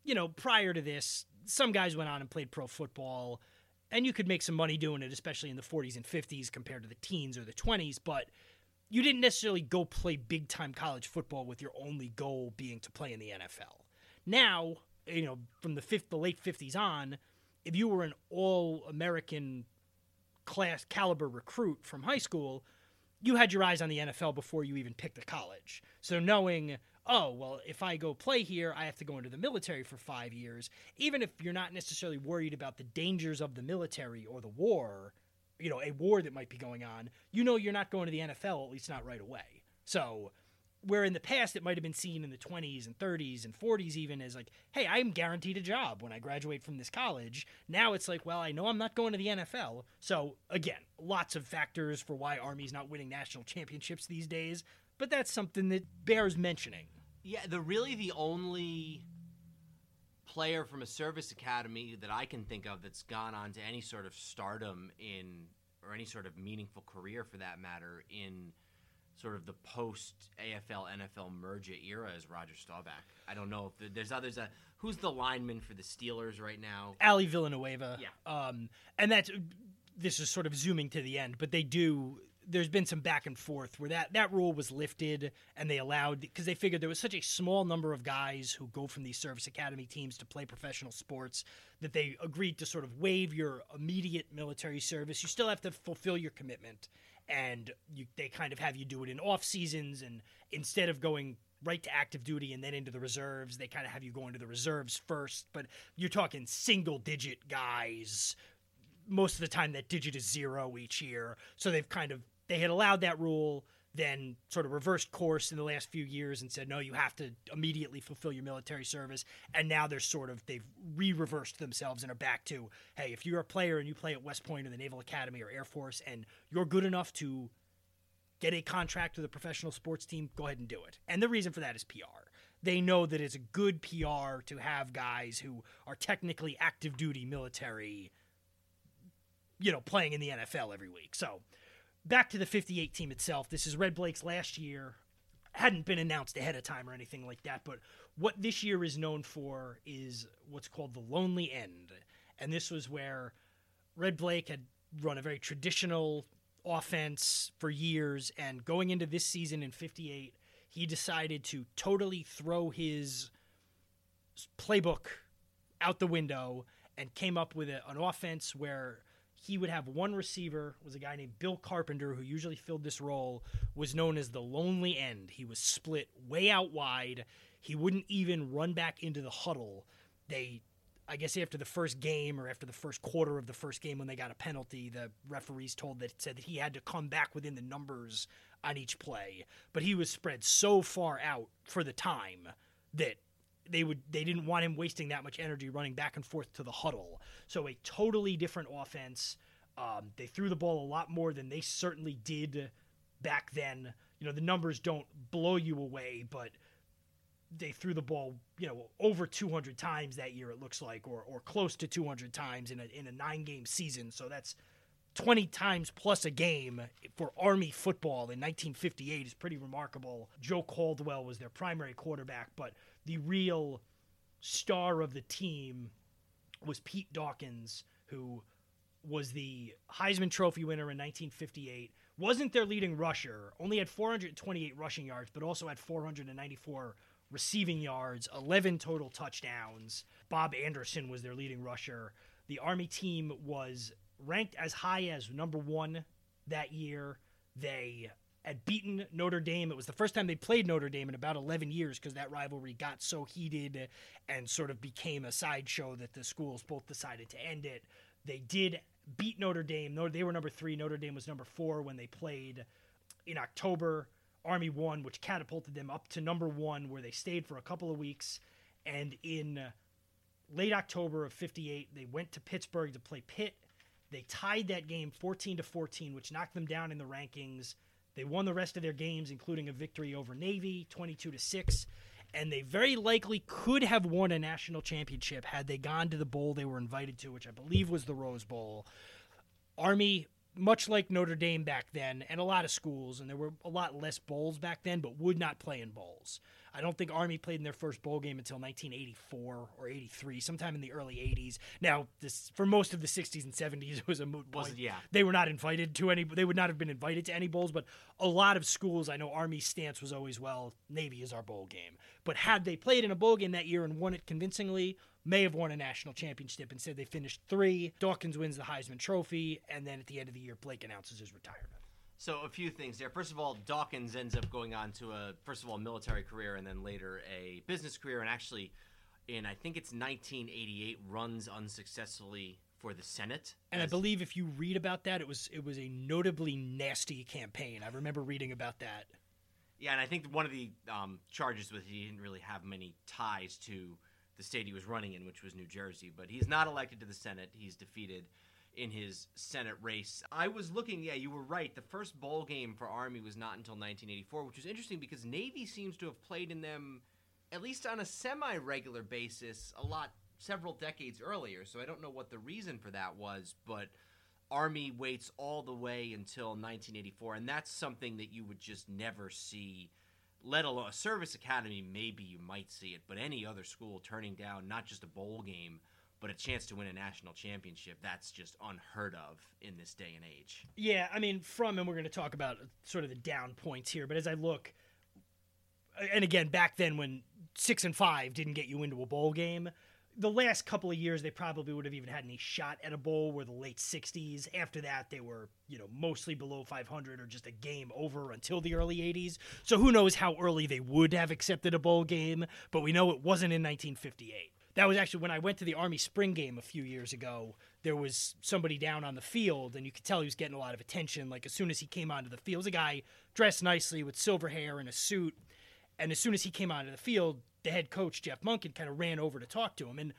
you know, prior to this, some guys went on and played pro football and you could make some money doing it, especially in the 40s and 50s compared to the teens or the 20s. But you didn't necessarily go play big time college football with your only goal being to play in the NFL. Now, you know, from the fifth, the late 50s on, if you were an all American class caliber recruit from high school, you had your eyes on the NFL before you even picked a college. So knowing oh, well, if I go play here, I have to go into the military for five years. Even if you're not necessarily worried about the dangers of the military or the war, you know, a war that might be going on, you know you're not going to the NFL, at least not right away. So, where in the past it might have been seen in the 20s and 30s and 40s even as like, hey, I'm guaranteed a job when I graduate from this college. Now it's like, well, I know I'm not going to the NFL. So, again, lots of factors for why Army's not winning national championships these days but that's something that bears mentioning. Yeah, the really the only player from a service academy that I can think of that's gone on to any sort of stardom in or any sort of meaningful career for that matter in sort of the post AFL NFL merger era is Roger Staubach. I don't know if there's others. Uh, who's the lineman for the Steelers right now? Ali Villanueva. Yeah. Um, and that's this is sort of zooming to the end, but they do there's been some back and forth where that, that rule was lifted and they allowed because they figured there was such a small number of guys who go from these service academy teams to play professional sports that they agreed to sort of waive your immediate military service. You still have to fulfill your commitment, and you, they kind of have you do it in off seasons. And instead of going right to active duty and then into the reserves, they kind of have you go into the reserves first. But you're talking single digit guys most of the time that digit is zero each year. So they've kind of they had allowed that rule, then sort of reversed course in the last few years and said, no, you have to immediately fulfill your military service. And now they're sort of, they've re reversed themselves and are back to, hey, if you're a player and you play at West Point or the Naval Academy or Air Force and you're good enough to get a contract with a professional sports team, go ahead and do it. And the reason for that is PR. They know that it's a good PR to have guys who are technically active duty military, you know, playing in the NFL every week. So, back to the 58 team itself. This is Red Blaik's last year. Hadn't been announced ahead of time or anything like that, but what this year is known for is what's called the Lonely End. And this was where Red Blaik had run a very traditional offense for years, and going into this season in 58, he decided to totally throw his playbook out the window and came up with a, an offense where he would have one receiver was a guy named Bill Carpenter who usually filled this role was known as the lonely end. He was split way out wide. He wouldn't even run back into the huddle. They I guess after the first game or after the first quarter of the first game when they got a penalty the referees told that said that he had to come back within the numbers on each play. But he was spread so far out for the time that they would they didn't want him wasting that much energy running back and forth to the huddle. So a totally different offense. Um, they threw the ball a lot more than they certainly did back then. You know, the numbers don't blow you away, but they threw the ball, you know, over 200 times that year. It looks like, or or close to 200 times in a in a nine game season. So that's 20 times plus a game for Army football in 1958 is pretty remarkable. Joe Caldwell was their primary quarterback, but the real star of the team was Pete Dawkins, who was the Heisman Trophy winner in 1958. Wasn't their leading rusher, only had 428 rushing yards, but also had 494 receiving yards, 11 total touchdowns. Bob Anderson was their leading rusher. The Army team was ranked as high as number one that year. They had beaten Notre Dame. It was the first time they played Notre Dame in about 11 years because that rivalry got so heated and sort of became a sideshow that the schools both decided to end it. They did beat Notre Dame. They were number three. Notre Dame was number four when they played in October. Army won, which catapulted them up to number one, where they stayed for a couple of weeks. And in late October of 58, they went to Pittsburgh to play Pitt. They tied that game 14 to 14, which knocked them down in the rankings. They won the rest of their games, including a victory over Navy, 22 to 6. And they very likely could have won a national championship had they gone to the bowl they were invited to, which I believe was the Rose Bowl. Army much like Notre Dame back then, and a lot of schools, and there were a lot less bowls back then, but would not play in bowls. I don't think Army played in their first bowl game until 1984 or 83, sometime in the early 80s. Now, this for most of the 60s and 70s, it was a moot point. Was, yeah. They were not invited to any. They would not have been invited to any bowls. But a lot of schools, I know Army's stance was always, well, Navy is our bowl game. But had they played in a bowl game that year and won it convincingly, may have won a national championship. Instead, they finished three. Dawkins wins the Heisman Trophy, and then at the end of the year, Blaik announces his retirement. So a few things there. First of all, Dawkins ends up going on to a first of all military career and then later a business career, and actually, in I think it's 1988, runs unsuccessfully for the Senate. And I believe if you read about that, it was it was a notably nasty campaign. I remember reading about that. Yeah, and I think one of the um, charges was he didn't really have many ties to the state he was running in, which was New Jersey. But he's not elected to the Senate. He's defeated in his Senate race. I was looking, yeah, you were right. The first bowl game for Army was not until 1984, which was interesting because Navy seems to have played in them, at least on a semi regular basis, a lot, several decades earlier. So I don't know what the reason for that was, but. Army waits all the way until 1984, and that's something that you would just never see let alone a service academy maybe you might see it but any other school turning down not just a bowl game but a chance to win a national championship that's just unheard of in this day and age Yeah, I mean, from and we're going to talk about sort of the down points here, but as I look, and again, back then when six and five didn't get you into a bowl game, the last couple of years they probably would have even had any shot at a bowl were the late 60s. After that, they were, you know, mostly below 500 or just a game over until the early 80s. So who knows how early they would have accepted a bowl game, but we know it wasn't in 1958 that was actually when I went to the Army spring game a few years ago. There was somebody down on the field, and you could tell he was getting a lot of attention. Like as soon as he came onto the field, was a guy dressed nicely with silver hair and a suit. And as soon as he came onto the field, the head coach Jeff Monken kind of ran over to talk to him. And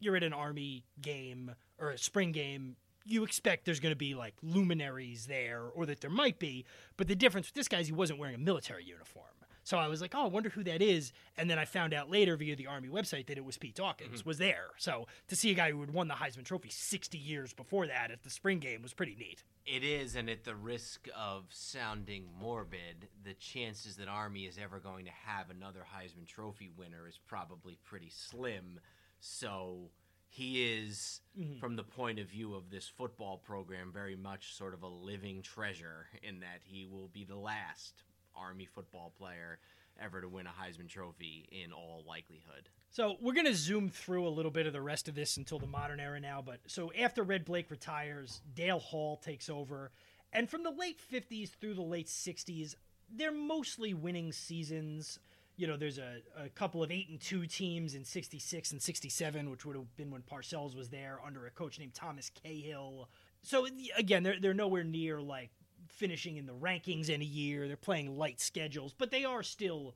you're at an Army game or a spring game. You expect there's going to be like luminaries there, or that there might be. But the difference with this guy is he wasn't wearing a military uniform. So I was like, oh, I wonder who that is. And then I found out later via the Army website that it was Pete Dawkins mm-hmm. was there. So to see a guy who had won the Heisman Trophy 60 years before that at the spring game was pretty neat. it is and at the risk of sounding morbid the chances that army is ever going to have another heisman trophy winner is probably pretty slim so he is mm-hmm. from the point of view of this football program very much sort of a living treasure in that he will be the last army football player ever to win a heisman trophy in all likelihood So we're going to zoom through a little bit of the rest of this until the modern era now. But so after Red Blaik retires, Dale Hall takes over. And from the late 50s through the late 60s, they're mostly winning seasons. You know, there's a, a couple of 8 and 2 teams in 66 and 67, which would have been when Parcells was there under a coach named Thomas Cahill. So again, they're, they're nowhere near like finishing in the rankings in a year. They're playing light schedules, but they are still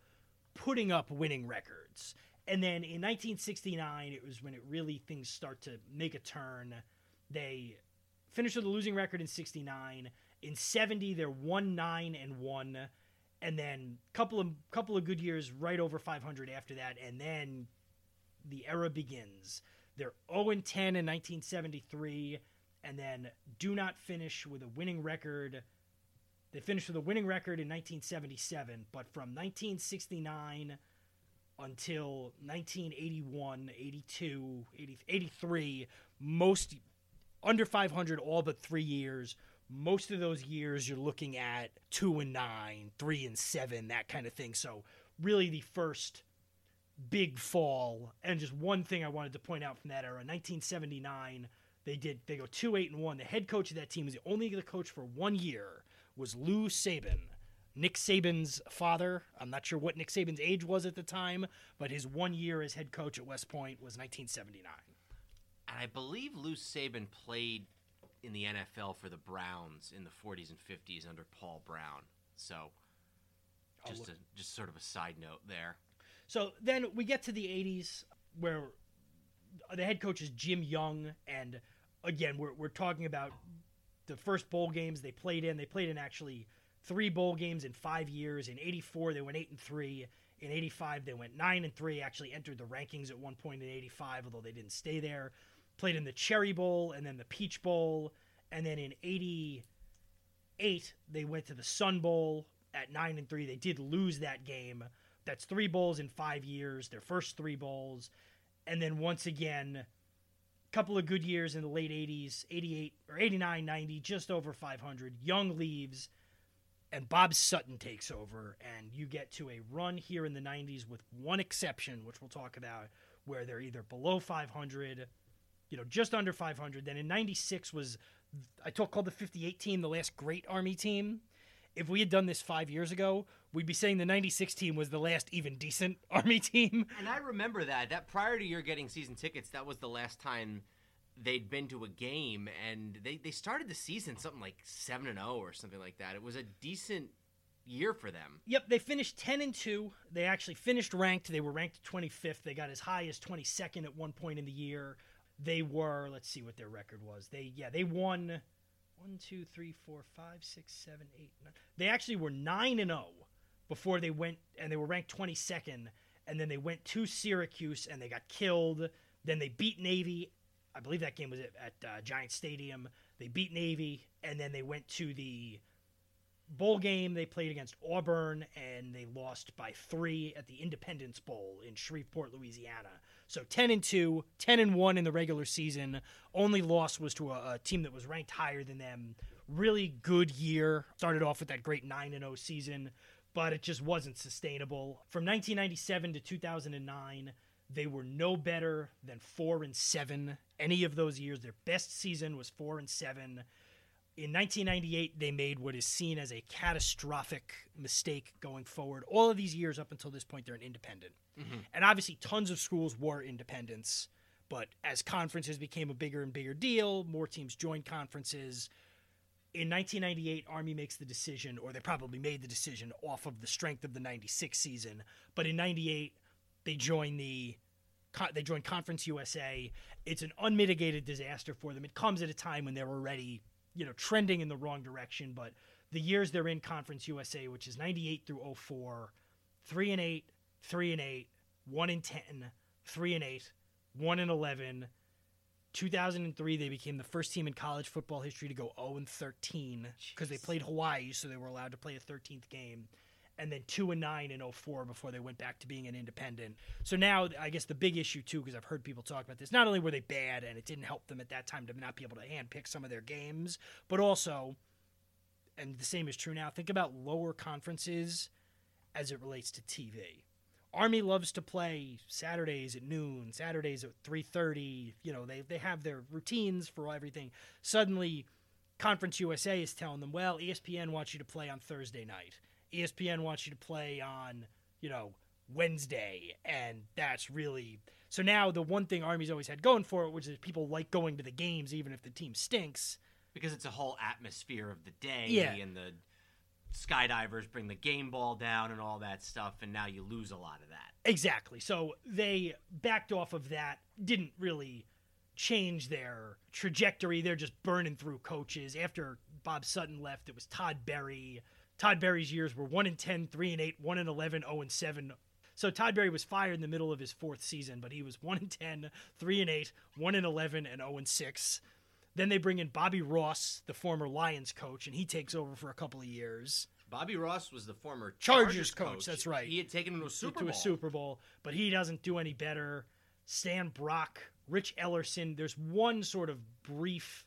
putting up winning records. And then in 1969, it was when it really things start to make a turn. They finish with a losing record in 69. In 70, they're 1 9 and 1. And then couple of couple of good years right over 500 after that. And then the era begins. They're 0 and 10 in 1973, and then do not finish with a winning record. They finished with a winning record in 1977, but from 1969 until 1981, 82, 80, 83, most under 500 all but three years. Most of those years you're looking at two and nine, three and seven, that kind of thing. So really the first big fall. And just one thing I wanted to point out from that era, 1979, they did they go two eight and one. The head coach of that team was the only the coach for one year was Lou Saban. Nick Saban's father. I'm not sure what Nick Saban's age was at the time, but his one year as head coach at West Point was 1979. And I believe Lou Saban played in the NFL for the Browns in the 40s and 50s under Paul Brown. So, just a, just sort of a side note there. So then we get to the 80s where the head coach is Jim Young. And again, we're, we're talking about the first bowl games they played in. They played in actually three bowl games in five years. In 84, they went 8 and 3. In 85, they went 9 and 3. Actually entered the rankings at one point in 85, although they didn't stay there. Played in the Cherry Bowl and then the Peach Bowl. And then in 88, they went to the Sun Bowl at 9 and 3. They did lose that game. That's three bowls in five years, their first three bowls. And then once again, couple of good years in the late 80s, 88 or 89, 90, just over 500. Young leaves, and Bob Sutton takes over. And you get to a run here in the 90s with one exception, which we'll talk about, where they're either below 500, you know, just under 500. Then in 96 was, I talk called the 58 team, the last great Army team if we had done this five years ago, we'd be saying the 96 team was the last even decent Army team. And I remember that. That prior to your getting season tickets, that was the last time they'd been to a game, and they, they started the season something like seven and zero or something like that. It was a decent year for them. Yep, they finished 10 and 2. They actually finished ranked. They were ranked 25th. They got as high as 22nd at one point in the year. They were, let's see what their record was. They, yeah, they won one, two, three, four, five, six, seven, eight, nine. They actually were 9 and 0 before they went, and they were ranked 22nd. And then they went to Syracuse and they got killed. Then they beat Navy. I believe that game was at, uh, Giant Stadium. They beat Navy, and then they went to the bowl game. They played against Auburn, and they lost by three at the Independence Bowl in Shreveport, Louisiana. So 10 and 2, 10 and 1 in the regular season. Only loss was to a, a team that was ranked higher than them. Really good year. Started off with that great 9 and 0 season, but it just wasn't sustainable. From 1997 to 2009, they were no better than 4 and 7 any of those years. Their best season was 4 and 7. In 1998, they made what is seen as a catastrophic mistake going forward. All of these years up until this point, they're an independent. Mm-hmm. And obviously, tons of schools were independents. But as conferences became a bigger and bigger deal, more teams joined conferences. In 1998, Army makes the decision, or they probably made the decision off of the strength of the 96 season. But in 98, they join the they join Conference USA. It's an unmitigated disaster for them. It comes at a time when they're already, you know, trending in the wrong direction. But the years they're in Conference USA, which is 98 through 04, 3 and 8, 3 and 8, 1 and 10, 3 and 8, 1 and 11. 2003, they became the first team in college football history to go 0 and 13 because they played Hawaii, so they were allowed to play a 13th game. And then 2 and 9 in 04 before they went back to being an independent. So now, I guess the big issue, too, because I've heard people talk about this, not only were they bad and it didn't help them at that time to not be able to handpick some of their games, but also, and the same is true now, think about lower conferences as it relates to TV. Army loves to play Saturdays at noon, Saturdays at 3:30, you know, they they have their routines for everything. Suddenly Conference USA is telling them, "Well, ESPN wants you to play on Thursday night. ESPN wants you to play on, you know, Wednesday." And that's really So now the one thing Army's always had going for it, which is people like going to the games even if the team stinks. because it's a whole atmosphere of the day Yeah. and the skydivers bring the game ball down and all that stuff, and now you lose a lot of that. Exactly. So they backed off of that, didn't really change their trajectory. They're just burning through coaches. After Bob Sutton left, it was Todd Berry. Todd Berry's years were 1 in 10, 3 and 8, 1 in 11, 0 and 7. So Todd Berry was fired in the middle of his fourth season, but he was 1 in 10, 3 and 8, 1 in 11 and 0 and 6. Then they bring in Bobby Ross, the former Lions coach, and he takes over for a couple of years. Bobby Ross was the former Chargers Chargers, coach, that's right. He had taken him to a Super to Bowl. a Super Bowl, but he doesn't do any better. Stan Brock, Rich Ellerson. There's one sort of brief,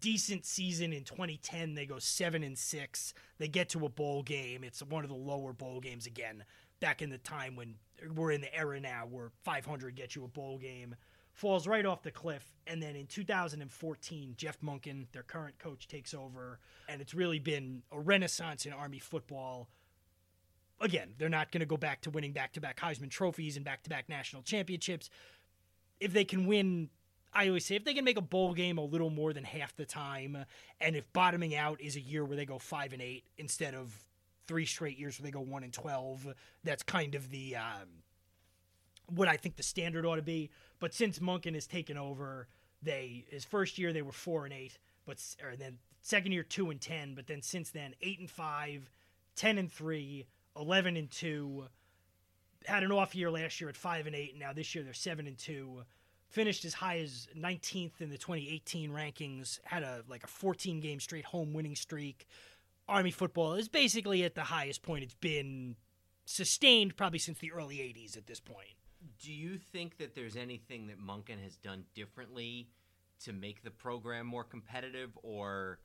decent season in 2010. They go seven and six. They get to a bowl game. It's one of the lower bowl games again. Back in the time when we're in the era now where 500 gets you a bowl game, falls right off the cliff. And then in 2014, Jeff Monken, their current coach, takes over, and it's really been a renaissance in Army football again, they're not going to go back to winning back to back Heisman trophies and back to back national championships. If they can win, I always say, if they can make a bowl game a little more than half the time, and if bottoming out is a year where they go five and eight instead of three straight years where they go one and twelve, that's kind of the um, what I think the standard ought to be. But since Monken has taken over, they his first year they were four and eight, but or then second year two and ten, but then since then eight and five, 10 and three. 11 and 2 had an off year last year at 5 and 8 and now this year they're 7 and 2 finished as high as 19th in the 2018 rankings had a like a 14 game straight home winning streak army football is basically at the highest point it's been sustained probably since the early 80s at this point Do you think that there's anything that Monken has done differently to make the program more competitive, or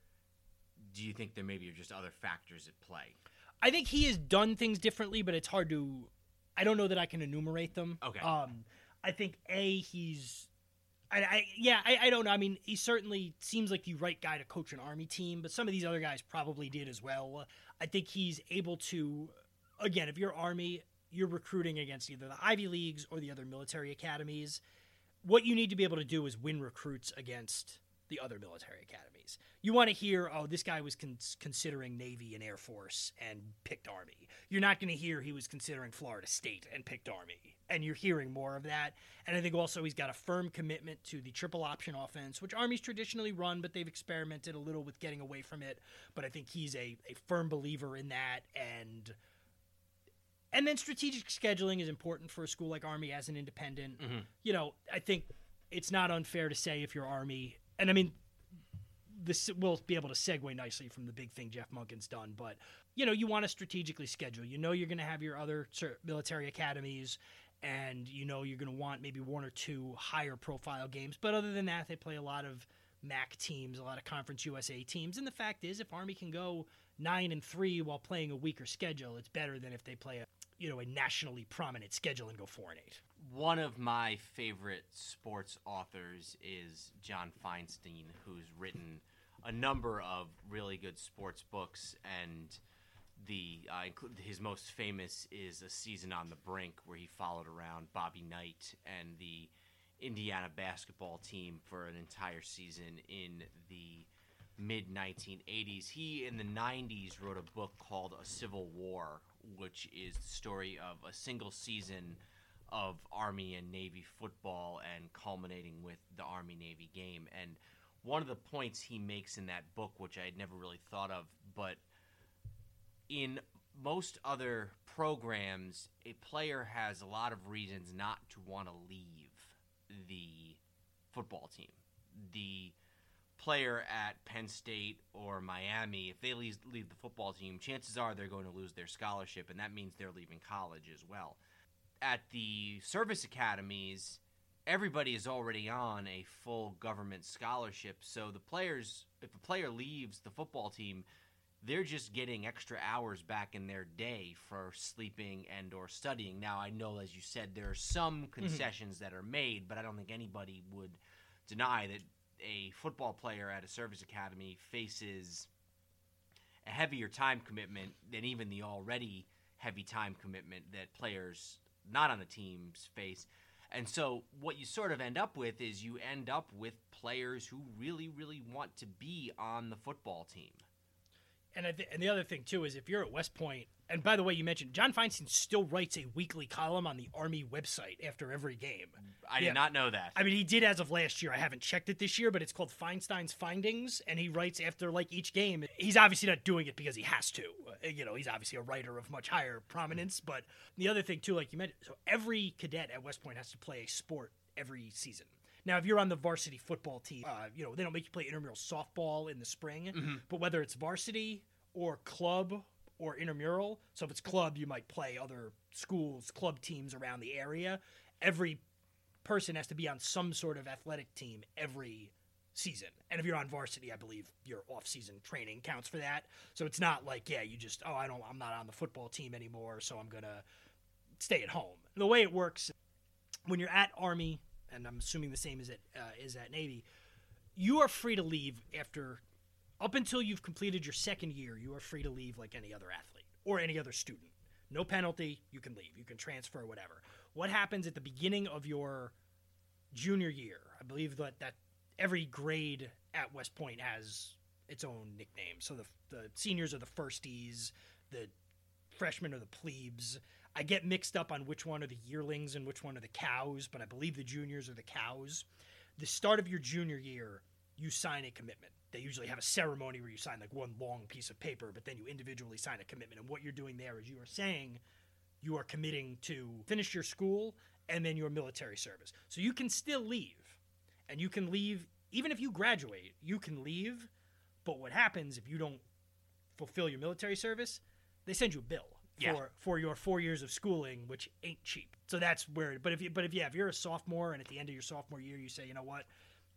do you think there maybe are just other factors at play? I think he has done things differently, but it's hard to. I don't know that I can enumerate them. Okay. Um, I think a he's. I, I yeah I, I don't know. I mean, he certainly seems like the right guy to coach an army team, but some of these other guys probably did as well. I think he's able to. Again, if you're army, you're recruiting against either the Ivy Leagues or the other military academies. What you need to be able to do is win recruits against the other military academies. You want to hear, oh, this guy was con- considering Navy and Air Force and picked Army. You're not going to hear he was considering Florida State and picked Army. And you're hearing more of that. And I think also he's got a firm commitment to the triple option offense, which Army's traditionally run, but they've experimented a little with getting away from it. But I think he's a, a firm believer in that. And and then strategic scheduling is important for a school like Army as an independent. Mm-hmm. You know, I think it's not unfair to say if you're Army, and I mean, this will be able to segue nicely from the big thing Jeff Monken's done. But you know, you want to strategically schedule. You know, you're going to have your other military academies, and you know you're going to want maybe one or two higher profile games. But other than that, they play a lot of MAC teams, a lot of Conference USA teams. And the fact is, if Army can go nine and three while playing a weaker schedule, it's better than if they play a you know a nationally prominent schedule and go four and eight. One of my favorite sports authors is John Feinstein, who's written a number of really good sports books, and the uh, his most famous is A Season on the Brink, where he followed around Bobby Knight and the Indiana basketball team for an entire season in the mid 1980s. He in the 90s wrote a book called A Civil War, which is the story of a single season of Army and Navy football and culminating with the Army Navy game. And one of the points he makes in that book, which I had never really thought of, but in most other programs, a player has a lot of reasons not to want to leave the football team. The player at Penn State or Miami, if they leave, leave the football team, chances are they're going to lose their scholarship, and that means they're leaving college as well. At the service academies, everybody is already on a full government scholarship, so the players, if a player leaves the football team, they're just getting extra hours back in their day for sleeping and or studying. Now I know as you said there are some mm-hmm. concessions that are made, but I don't think anybody would deny that a football player at a service academy faces a heavier time commitment than even the already heavy time commitment that players not on the teams face. And so what you sort of end up with is you end up with players who really really want to be on the football team. And I th- and the other thing too is if you're at West Point, and by the way, you mentioned John Feinstein still writes a weekly column on the Army website after every game. I Yeah. did not know that. I mean, he did as of last year. I haven't checked it this year, but it's called Feinstein's Findings, and he writes after like each game. He's obviously not doing it because he has to. Uh, You know, he's obviously a writer of much higher prominence. But the other thing too, like you mentioned, so every cadet at West Point has to play a sport every season. Now, if you're on the varsity football team, uh, you know they don't make you play intramural softball in the spring, but whether it's varsity or club or intramural, so if it's club, you might play other schools, club teams around the area. Every person has to be on some sort of athletic team every season. And if you're on varsity, I believe your off-season training counts for that. So it's not like, yeah, you just, oh, I don't I'm not on the football team anymore, so I'm going to stay at home. The way it works when you're at Army, and I'm assuming the same is at uh, is at Navy, you are free to leave after up until you've completed your second year. You are free to leave like any other athlete or any other student. No penalty. You can leave. You can transfer. Whatever. What happens at the beginning of your junior year? I believe that that every grade at West Point has its own nickname. So the the seniors are the firsties. The freshmen are the plebes. I get mixed up on which one are the yearlings and which one are the cows, but I believe the juniors are the cows. The start of your junior year, you sign a commitment. They usually have a ceremony where you sign like one long piece of paper, but then you individually sign a commitment. And what you're doing there is you are saying you are committing to finish your school and then your military service. So you can still leave. And you can leave, even if you graduate, you can leave. But what happens if you don't fulfill your military service? They send you a bill Yeah. for for your four years of schooling, which ain't cheap. So that's where. But if you but if yeah, if you're a sophomore and at the end of your sophomore year you say, you know what,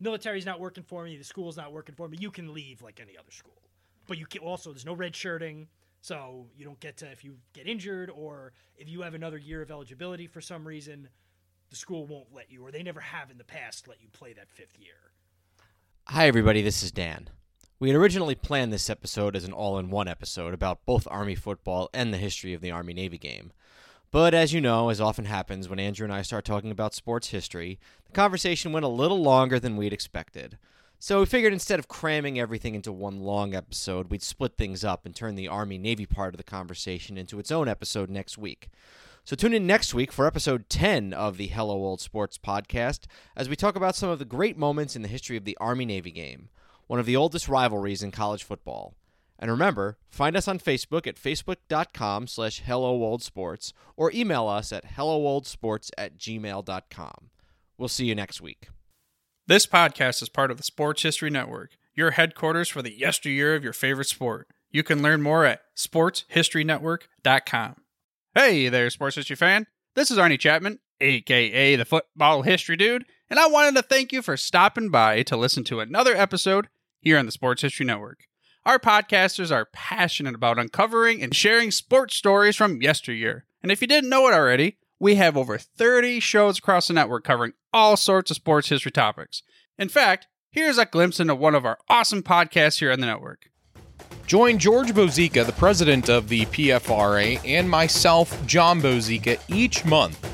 military's not working for me, the school's not working for me, you can leave like any other school. But you can also there's no red shirting, so you don't get to if you get injured or if you have another year of eligibility for some reason, the school won't let you or they never have in the past let you play that fifth year. Hi, everybody, this is Dan. We had originally planned this episode as an all in one episode about both Army football and the history of the Army Navy game. But as you know, as often happens when Andrew and I start talking about sports history, the conversation went a little longer than we'd expected. So we figured instead of cramming everything into one long episode, we'd split things up and turn the Army Navy part of the conversation into its own episode next week. So tune in next week for episode 10 of the Hello Old Sports podcast as we talk about some of the great moments in the history of the Army Navy game, one of the oldest rivalries in college football. And remember, find us on Facebook at facebook.com slash hellooldsports or email us at hellooldsports at gmail.com. We'll see you next week. This podcast is part of the Sports History Network, your headquarters for the yesteryear of your favorite sport. You can learn more at sportshistorynetwork.com. Hey there, sports history fan. This is Arnie Chapman, aka the Football History Dude, and I wanted to thank you for stopping by to listen to another episode here on the Sports History Network. Our podcasters are passionate about uncovering and sharing sports stories from yesteryear. And if you didn't know it already, we have over 30 shows across the network covering all sorts of sports history topics. In fact, here's a glimpse into one of our awesome podcasts here on the network. Join George Bozeka, the president of the PFRA, and myself, John Bozeka, each month